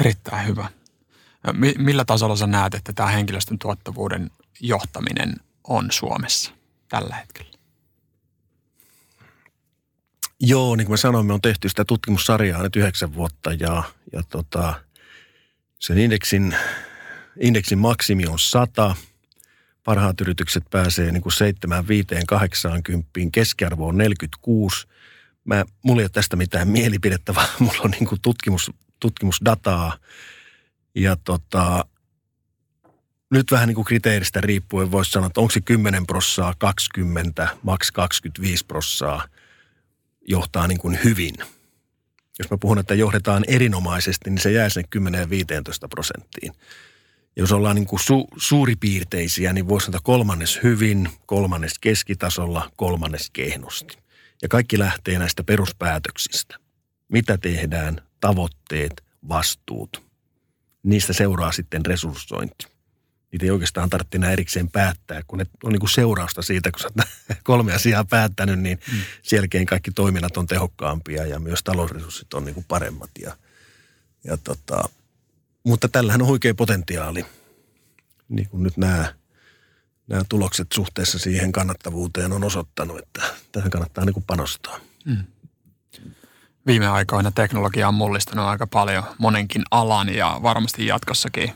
Erittäin hyvä. Millä tasolla sä näet, että tämä henkilöstön tuottavuuden johtaminen on Suomessa tällä hetkellä? Joo, niin kuin mä sanoin, me on tehty sitä tutkimussarjaa nyt yhdeksän vuotta ja, ja tota, sen indeksin, indeksin maksimi on 100. Parhaat yritykset pääsee niin kuin 7, 5, 80, keskiarvo on 46. Mä, mulla ei ole tästä mitään mielipidettä, vaan mulla on niin kuin tutkimus, tutkimusdataa. Ja tota, nyt vähän niin kuin kriteeristä riippuen voisi sanoa, että onko se 10 prossaa, 20, maks 25 prossaa johtaa niin kuin hyvin. jos mä puhun, että johdetaan erinomaisesti, niin se jää sinne 10-15 prosenttiin. Ja jos ollaan niin kuin su, suuripiirteisiä, niin voisi sanoa kolmannes hyvin, kolmannes keskitasolla, kolmannes kehnosti. Ja kaikki lähtee näistä peruspäätöksistä. Mitä tehdään, tavoitteet, vastuut. Niistä seuraa sitten resurssointi. Niitä ei oikeastaan tarvitse enää erikseen päättää, kun ne on niin kuin seurausta siitä, kun sä kolme asiaa päättänyt, niin mm. sen jälkeen kaikki toiminnat on tehokkaampia ja myös talousresurssit on niin kuin paremmat. Ja, ja tota, mutta tällähän on huikea potentiaali, niin kuin nyt nämä, nämä tulokset suhteessa siihen kannattavuuteen on osoittanut, että tähän kannattaa niin kuin panostaa. Mm. Viime aikoina teknologia on mullistanut aika paljon monenkin alan ja varmasti jatkossakin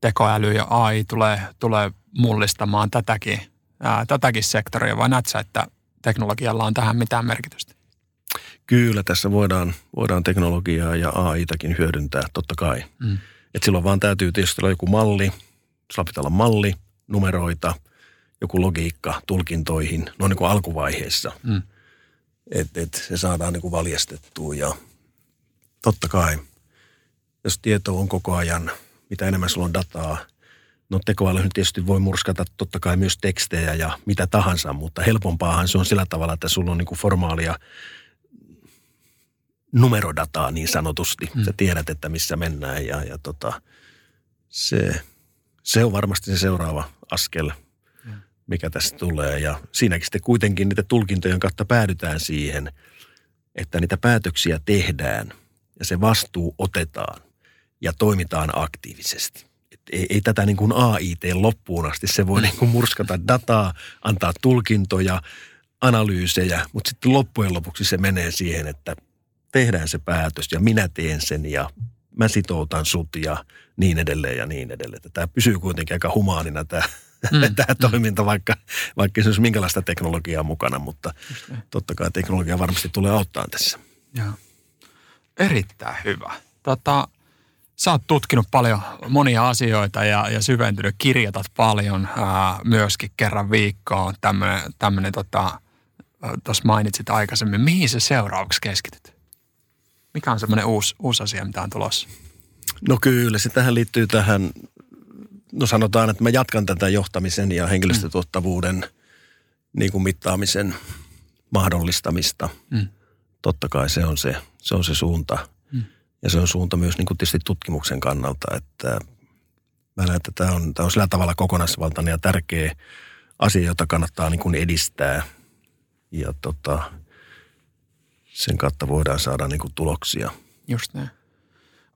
tekoäly ja AI tulee, tulee mullistamaan tätäkin, ää, tätäkin sektoria, vai näetkö että teknologialla on tähän mitään merkitystä? Kyllä, tässä voidaan, voidaan teknologiaa ja AItakin hyödyntää, totta kai. Mm. Et silloin vaan täytyy tietysti olla joku malli, sulla pitää olla malli, numeroita, joku logiikka tulkintoihin, no niin kuin alkuvaiheessa. Mm. Että et se saadaan niin kuin valjastettua ja totta kai, jos tieto on koko ajan, mitä enemmän sulla on dataa, no tekoäly tietysti voi murskata totta kai myös tekstejä ja mitä tahansa, mutta helpompaahan se on sillä tavalla, että sulla on niin kuin formaalia numerodataa niin sanotusti. Mm. Sä tiedät, että missä mennään ja, ja tota, se, se on varmasti se seuraava askel. Mikä tästä tulee. Ja siinäkin sitten kuitenkin niitä tulkintojen kautta päädytään siihen, että niitä päätöksiä tehdään ja se vastuu otetaan ja toimitaan aktiivisesti. Ei, ei tätä niin kuin AI tee loppuun asti. Se voi niin kuin murskata dataa, antaa tulkintoja, analyysejä, mutta sitten loppujen lopuksi se menee siihen, että – tehdään se päätös ja minä teen sen ja mä sitoutan sut ja niin edelleen ja niin edelleen. Tämä pysyy kuitenkin aika humaanina tämä, mm. tämä toiminta, vaikka, vaikka se olisi minkälaista teknologiaa mukana, mutta totta kai teknologia varmasti tulee auttaa tässä. Joo. Erittäin hyvä. Tota, sä oot tutkinut paljon monia asioita ja, ja syventynyt, kirjoitat paljon ää, myöskin kerran viikkoon. Tämmöinen, tota, tuossa mainitsit aikaisemmin. Mihin se seuraavaksi keskityt? Mikä on semmoinen uusi, uusi asia, mitä on tulossa? No kyllä, se tähän liittyy tähän, no sanotaan, että mä jatkan tätä johtamisen ja henkilöstötuottavuuden mm. niin kuin mittaamisen mahdollistamista. Mm. Totta kai se on se, se, on se suunta. Mm. Ja se on suunta myös niin kuin tietysti tutkimuksen kannalta, että mä näen, että tämä on, tämä on sillä tavalla kokonaisvaltainen ja tärkeä asia, jota kannattaa niin kuin edistää. Ja tota, sen kautta voidaan saada niin kuin tuloksia. Just näin.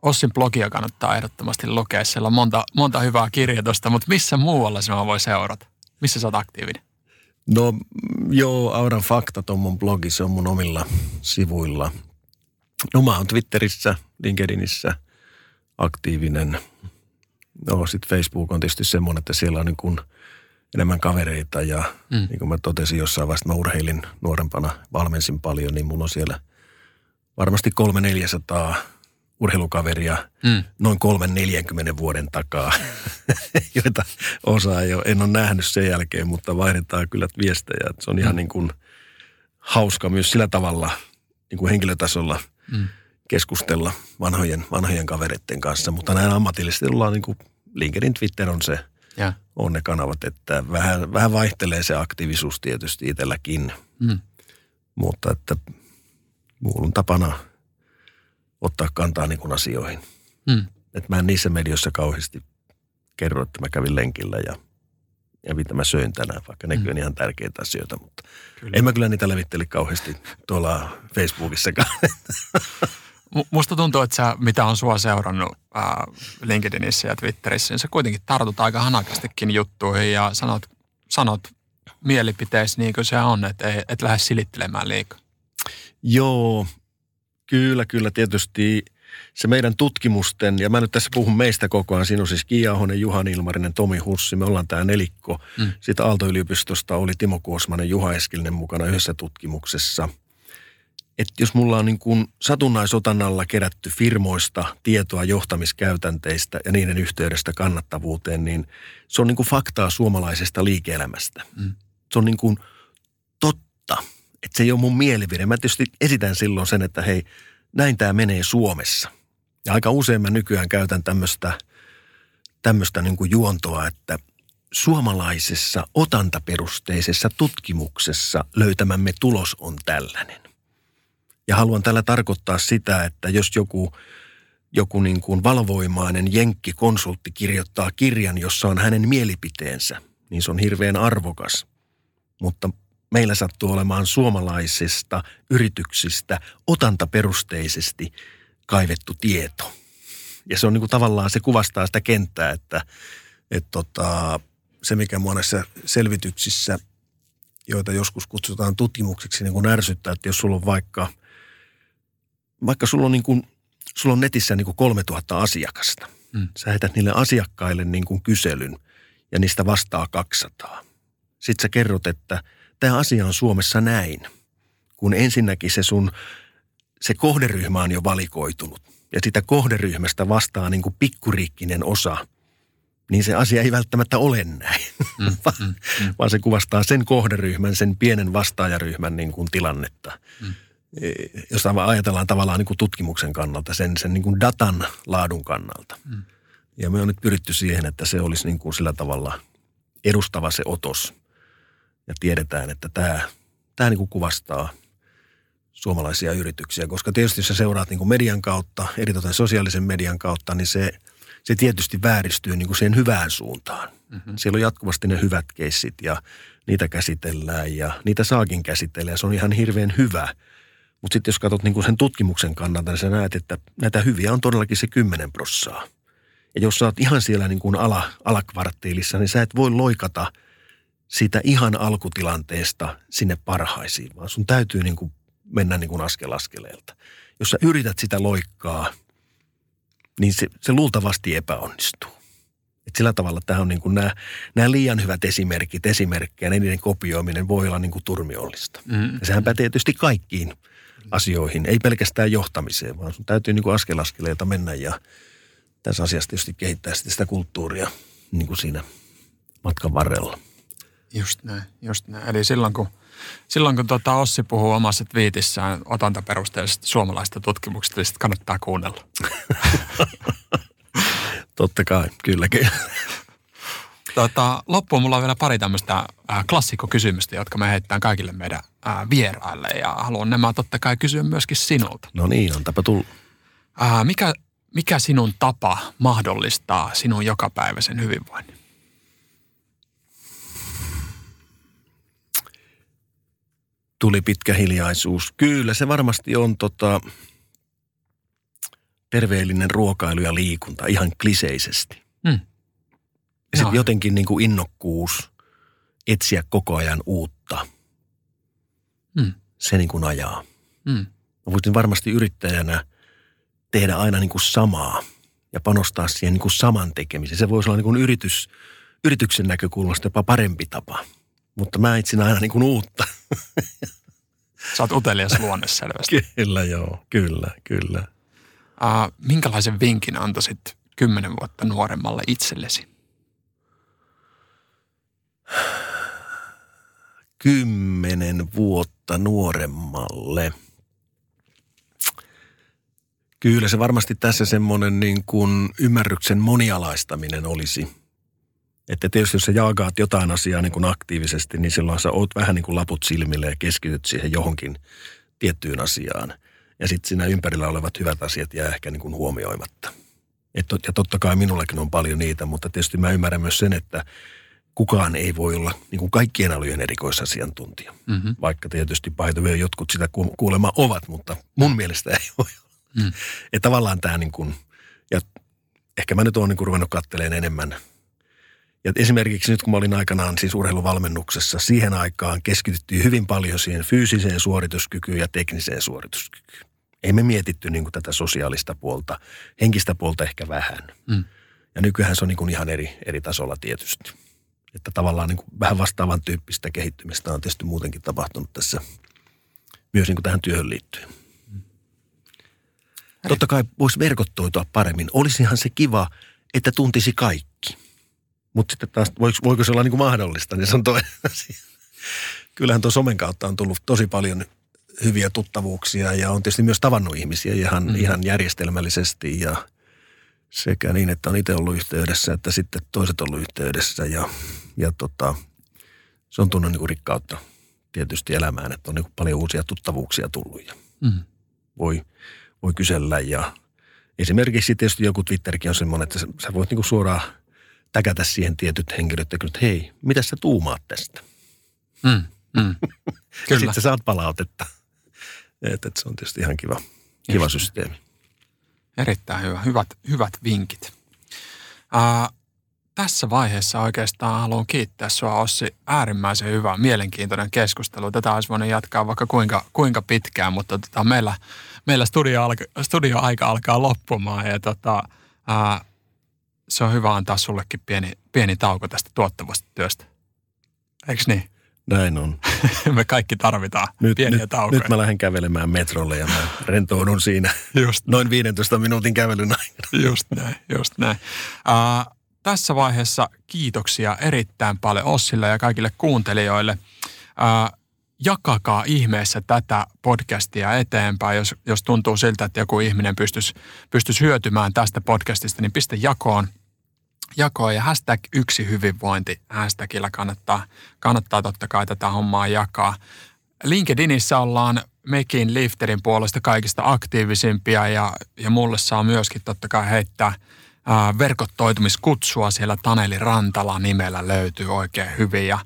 Ossin blogia kannattaa ehdottomasti lukea. Siellä on monta, monta hyvää kirjoitusta, mutta missä muualla sinua voi seurata? Missä sä oot aktiivinen? No joo, Auran faktat on mun blogi, se on mun omilla sivuilla. No mä oon Twitterissä, LinkedInissä aktiivinen. No sit Facebook on tietysti semmoinen, että siellä on niin kuin enemmän kavereita ja mm. niin kuin mä totesin jossain vaiheessa, mä urheilin nuorempana, valmensin paljon, niin mulla on siellä varmasti kolme 400 urheilukaveria mm. noin kolmen 40 vuoden takaa, joita osa ei ole, en ole nähnyt sen jälkeen, mutta vaihdetaan kyllä viestejä. Se on ihan mm. niin kuin hauska myös sillä tavalla niin kuin henkilötasolla mm. keskustella vanhojen, vanhojen kavereiden kanssa, mutta näin ammatillisesti ollaan niin kuin LinkedIn, Twitter on se – ja. on ne kanavat, että vähän, vähän vaihtelee se aktiivisuus tietysti itselläkin, mm. mutta että mulla on tapana ottaa kantaa niin kuin asioihin. Mm. Että mä en niissä medioissa kauheasti kerro, että mä kävin lenkillä ja, ja mitä mä söin tänään, vaikka nekin mm. on ihan tärkeitä asioita, mutta kyllä. en mä kyllä niitä levitteli kauheasti tuolla Facebookissakaan. Musta tuntuu, että sä, mitä on sua seurannut ää, LinkedInissä ja Twitterissä, niin sä kuitenkin tartut aika hanakastikin juttuihin ja sanot, sanot mielipiteesi niin kuin se on, että et, et lähde silittelemään liikaa. Joo, kyllä, kyllä tietysti se meidän tutkimusten, ja mä nyt tässä puhun meistä koko ajan, siinä on siis Ahonen, Juhan Ilmarinen, Tomi Hussi, me ollaan tämä nelikko. Mm. Sitten Aalto-yliopistosta oli Timo Kuosmanen, Juha Eskilinen mukana yhdessä tutkimuksessa – että jos mulla on niin kuin satunnaisotannalla kerätty firmoista tietoa johtamiskäytänteistä ja niiden yhteydestä kannattavuuteen, niin se on niin kuin faktaa suomalaisesta liike-elämästä. Mm. Se on niin kuin että se ei ole mun mielipide. Mä tietysti esitän silloin sen, että hei, näin tämä menee Suomessa. Ja aika usein mä nykyään käytän tämmöistä tämmöistä niin juontoa, että suomalaisessa otantaperusteisessa tutkimuksessa löytämämme tulos on tällainen. Ja haluan tällä tarkoittaa sitä, että jos joku, joku niin kuin valvoimainen jenkkikonsultti kirjoittaa kirjan, jossa on hänen mielipiteensä, niin se on hirveän arvokas. Mutta meillä sattuu olemaan suomalaisista yrityksistä otantaperusteisesti kaivettu tieto. Ja se on niin kuin tavallaan, se kuvastaa sitä kenttää, että, että tota, se mikä monessa selvityksissä, joita joskus kutsutaan tutkimuksiksi, niin kuin ärsyttää, että jos sulla on vaikka, vaikka sulla on, niin kuin, sulla on netissä niin kuin 3000 asiakasta. Mm. Sä heität niille asiakkaille niin kuin kyselyn ja niistä vastaa 200. Sitten sä kerrot, että tämä asia on Suomessa näin, kun ensinnäkin se sun, se kohderyhmä on jo valikoitunut ja sitä kohderyhmästä vastaa niin kuin pikkuriikkinen osa, niin se asia ei välttämättä ole näin, mm, mm, mm. vaan se kuvastaa sen kohderyhmän, sen pienen vastaajaryhmän niin kuin tilannetta. Mm. E, jos ajatellaan tavallaan niin kuin tutkimuksen kannalta, sen, sen niin kuin datan laadun kannalta. Mm. Ja me on nyt pyritty siihen, että se olisi niin kuin sillä tavalla edustava se otos. Ja tiedetään, että tämä, tämä niin kuin kuvastaa – suomalaisia yrityksiä, koska tietysti jos sä seuraat niin kuin median kautta, eritoten sosiaalisen median kautta, niin se, se tietysti vääristyy niin kuin siihen hyvään suuntaan. Mm-hmm. Siellä on jatkuvasti ne hyvät keissit ja niitä käsitellään ja niitä saakin käsitellä ja se on ihan hirveän hyvä. Mutta sitten jos katsot niin kuin sen tutkimuksen kannalta, niin sä näet, että näitä hyviä on todellakin se 10 prossaa. Ja jos sä oot ihan siellä niin kuin ala, alakvarttiilissa, niin sä et voi loikata siitä ihan alkutilanteesta sinne parhaisiin, vaan sun täytyy niin kuin mennä niin kuin askel askeleelta. Jos sä yrität sitä loikkaa, niin se, se luultavasti epäonnistuu. Et sillä tavalla tämä on niin kuin nämä, nämä liian hyvät esimerkit, esimerkkejä, niiden kopioiminen voi olla niin kuin turmiollista. Mm. Ja sehän pätee tietysti kaikkiin asioihin, ei pelkästään johtamiseen, vaan sun täytyy niin kuin askel askeleelta mennä ja tässä asiassa tietysti kehittää sitä kulttuuria niin kuin siinä matkan varrella. Just näin, just näin. Eli silloin kun – silloin kun tota Ossi puhuu omassa twiitissään otantaperusteellisesta suomalaista tutkimuksesta, niin kannattaa kuunnella. Totta kai, kyllä kyllä. Tota, loppuun mulla on vielä pari tämmöistä äh, klassikkokysymystä, jotka me heitetään kaikille meidän äh, vieraille. Ja haluan nämä totta kai kysyä myöskin sinulta. No niin, on tapa tullut. Äh, mikä, mikä sinun tapa mahdollistaa sinun jokapäiväisen hyvinvoinnin? Tuli pitkä hiljaisuus. Kyllä, se varmasti on tota, terveellinen ruokailu ja liikunta ihan kliseisesti. Mm. Ja sitten jotenkin niin kuin innokkuus etsiä koko ajan uutta. Mm. Se niin kuin ajaa. Mm. Voisin varmasti yrittäjänä tehdä aina niin kuin samaa ja panostaa siihen niin kuin saman tekemiseen. Se voisi olla niin kuin yritys, yrityksen näkökulmasta jopa parempi tapa – mutta mä etsin aina niin kuin uutta. Sä oot utelias luonne selvästi. kyllä joo, kyllä, kyllä. Uh, minkälaisen vinkin antaisit kymmenen vuotta nuoremmalle itsellesi? Kymmenen vuotta nuoremmalle. Kyllä se varmasti tässä semmoinen niin kuin ymmärryksen monialaistaminen olisi – että tietysti jos sä jaagaat jotain asiaa niin kuin aktiivisesti, niin silloin sä oot vähän niin kuin laput silmille ja keskityt siihen johonkin tiettyyn asiaan. Ja sitten siinä ympärillä olevat hyvät asiat jää ehkä niin kuin huomioimatta. Et, ja totta kai minullakin on paljon niitä, mutta tietysti mä ymmärrän myös sen, että kukaan ei voi olla niin kuin kaikkien alojen erikoisasiantuntija. Mm-hmm. Vaikka tietysti paituvia jotkut sitä kuulema ovat, mutta mun mielestä ei voi olla. Mm. Ja tavallaan tämä niin kuin, ja ehkä mä nyt oon niin kuin ruvennut katselemaan enemmän – ja esimerkiksi nyt kun mä olin aikanaan siis urheiluvalmennuksessa, siihen aikaan keskityttiin hyvin paljon siihen fyysiseen suorituskykyyn ja tekniseen suorituskykyyn. Ei me mietitty niin kuin tätä sosiaalista puolta, henkistä puolta ehkä vähän. Mm. Ja nykyään se on niin kuin ihan eri, eri tasolla tietysti. Että tavallaan niin kuin vähän vastaavan tyyppistä kehittymistä on tietysti muutenkin tapahtunut tässä myös niin kuin tähän työhön liittyen. Mm. Totta kai voisi verkottoitua paremmin. Olisihan se kiva, että tuntisi kaikki. Mutta sitten taas, voiko, voiko se olla niin kuin mahdollista, niin se on toinen asia. Kyllähän tuon somen kautta on tullut tosi paljon hyviä tuttavuuksia ja on tietysti myös tavannut ihmisiä ihan, mm. ihan järjestelmällisesti ja sekä niin, että on itse ollut yhteydessä, että sitten toiset ollut yhteydessä ja, ja tota, se on tunnut niin rikkautta tietysti elämään, että on niin paljon uusia tuttavuuksia tullut ja mm. voi, voi kysellä ja esimerkiksi tietysti joku Twitterkin on semmoinen, että sä voit niin suoraan täkätä siihen tietyt henkilöt, että hei, mitä sä tuumaat tästä? Mm, mm. Kyllä. sitten sä saat palautetta. Että et se on tietysti ihan kiva, kiva systeemi. Erittäin hyvä. Hyvät, hyvät vinkit. Uh, tässä vaiheessa oikeastaan haluan kiittää sinua Ossi. Äärimmäisen hyvä, mielenkiintoinen keskustelu. Tätä olisi voinut jatkaa vaikka kuinka, kuinka pitkään, mutta tota, meillä, meillä studio, alka, studio aika alkaa loppumaan ja tota, ää, se on hyvä antaa sullekin pieni, pieni tauko tästä tuottavasta työstä. Eikö niin? Näin on. Me kaikki tarvitaan nyt, pieniä nyt, taukoja. Nyt mä lähden kävelemään metrolle ja mä rentoudun siinä just. noin 15 minuutin kävelyn aikana. Just näin, just näin. Uh, tässä vaiheessa kiitoksia erittäin paljon Ossille ja kaikille kuuntelijoille. Uh, jakakaa ihmeessä tätä podcastia eteenpäin. Jos, jos tuntuu siltä, että joku ihminen pystyisi, pystyisi hyötymään tästä podcastista, niin pistä jakoon – jakoa ja hashtag yksi hyvinvointi hashtagillä kannattaa, kannattaa totta kai tätä hommaa jakaa. LinkedInissä ollaan mekin Lifterin puolesta kaikista aktiivisimpia ja, ja mulle saa myöskin totta kai heittää ää, verkottoitumiskutsua siellä Taneli Rantala nimellä löytyy oikein hyvin ja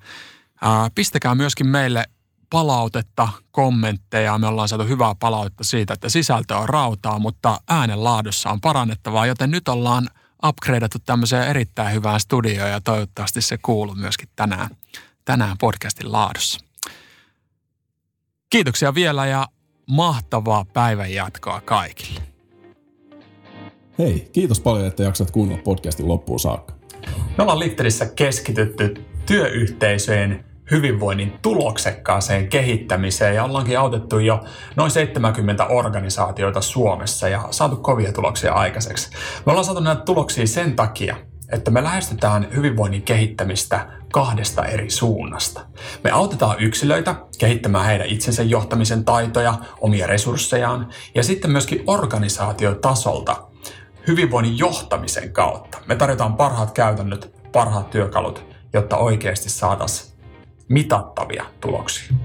ää, pistäkää myöskin meille palautetta, kommentteja. Me ollaan saatu hyvää palautetta siitä, että sisältö on rautaa, mutta äänenlaadussa on parannettavaa, joten nyt ollaan – upgradeattu tämmöiseen erittäin hyvään studioon ja toivottavasti se kuuluu myöskin tänään, tänään podcastin laadussa. Kiitoksia vielä ja mahtavaa päivän jatkoa kaikille. Hei, kiitos paljon, että jaksat kuunnella podcastin loppuun saakka. Me ollaan Litterissä keskitytty työyhteisöjen hyvinvoinnin tuloksekkaaseen kehittämiseen ja ollaankin autettu jo noin 70 organisaatioita Suomessa ja saatu kovia tuloksia aikaiseksi. Me ollaan saatu näitä tuloksia sen takia, että me lähestytään hyvinvoinnin kehittämistä kahdesta eri suunnasta. Me autetaan yksilöitä kehittämään heidän itsensä johtamisen taitoja, omia resurssejaan ja sitten myöskin organisaatiotasolta hyvinvoinnin johtamisen kautta. Me tarjotaan parhaat käytännöt, parhaat työkalut, jotta oikeasti saataisiin mitattavia tuloksia.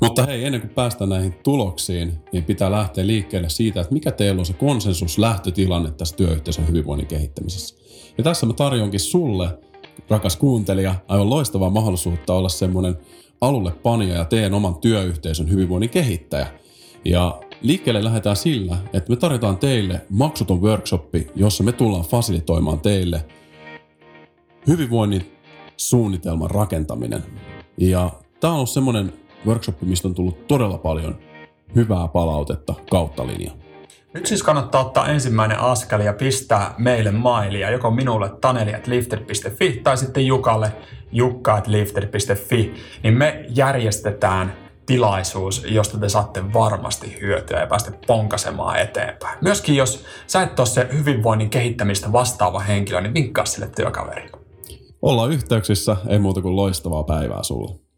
Mutta hei, ennen kuin päästään näihin tuloksiin, niin pitää lähteä liikkeelle siitä, että mikä teillä on se konsensus lähtötilanne tässä työyhteisön hyvinvoinnin kehittämisessä. Ja tässä mä tarjonkin sulle, rakas kuuntelija, aivan loistavaa mahdollisuutta olla semmoinen alulle panija ja teen oman työyhteisön hyvinvoinnin kehittäjä. Ja liikkeelle lähdetään sillä, että me tarjotaan teille maksuton workshoppi, jossa me tullaan fasilitoimaan teille hyvinvoinnin suunnitelman rakentaminen. Ja tämä on ollut semmoinen workshop, mistä on tullut todella paljon hyvää palautetta kautta linja. Nyt siis kannattaa ottaa ensimmäinen askel ja pistää meille mailia, joko minulle taneli.lifter.fi tai sitten Jukalle jukka.lifter.fi, niin me järjestetään tilaisuus, josta te saatte varmasti hyötyä ja päästä ponkasemaan eteenpäin. Myöskin jos sä et ole se hyvinvoinnin kehittämistä vastaava henkilö, niin vinkkaa sille työkaverille. Ollaan yhteyksissä, ei muuta kuin loistavaa päivää sulle.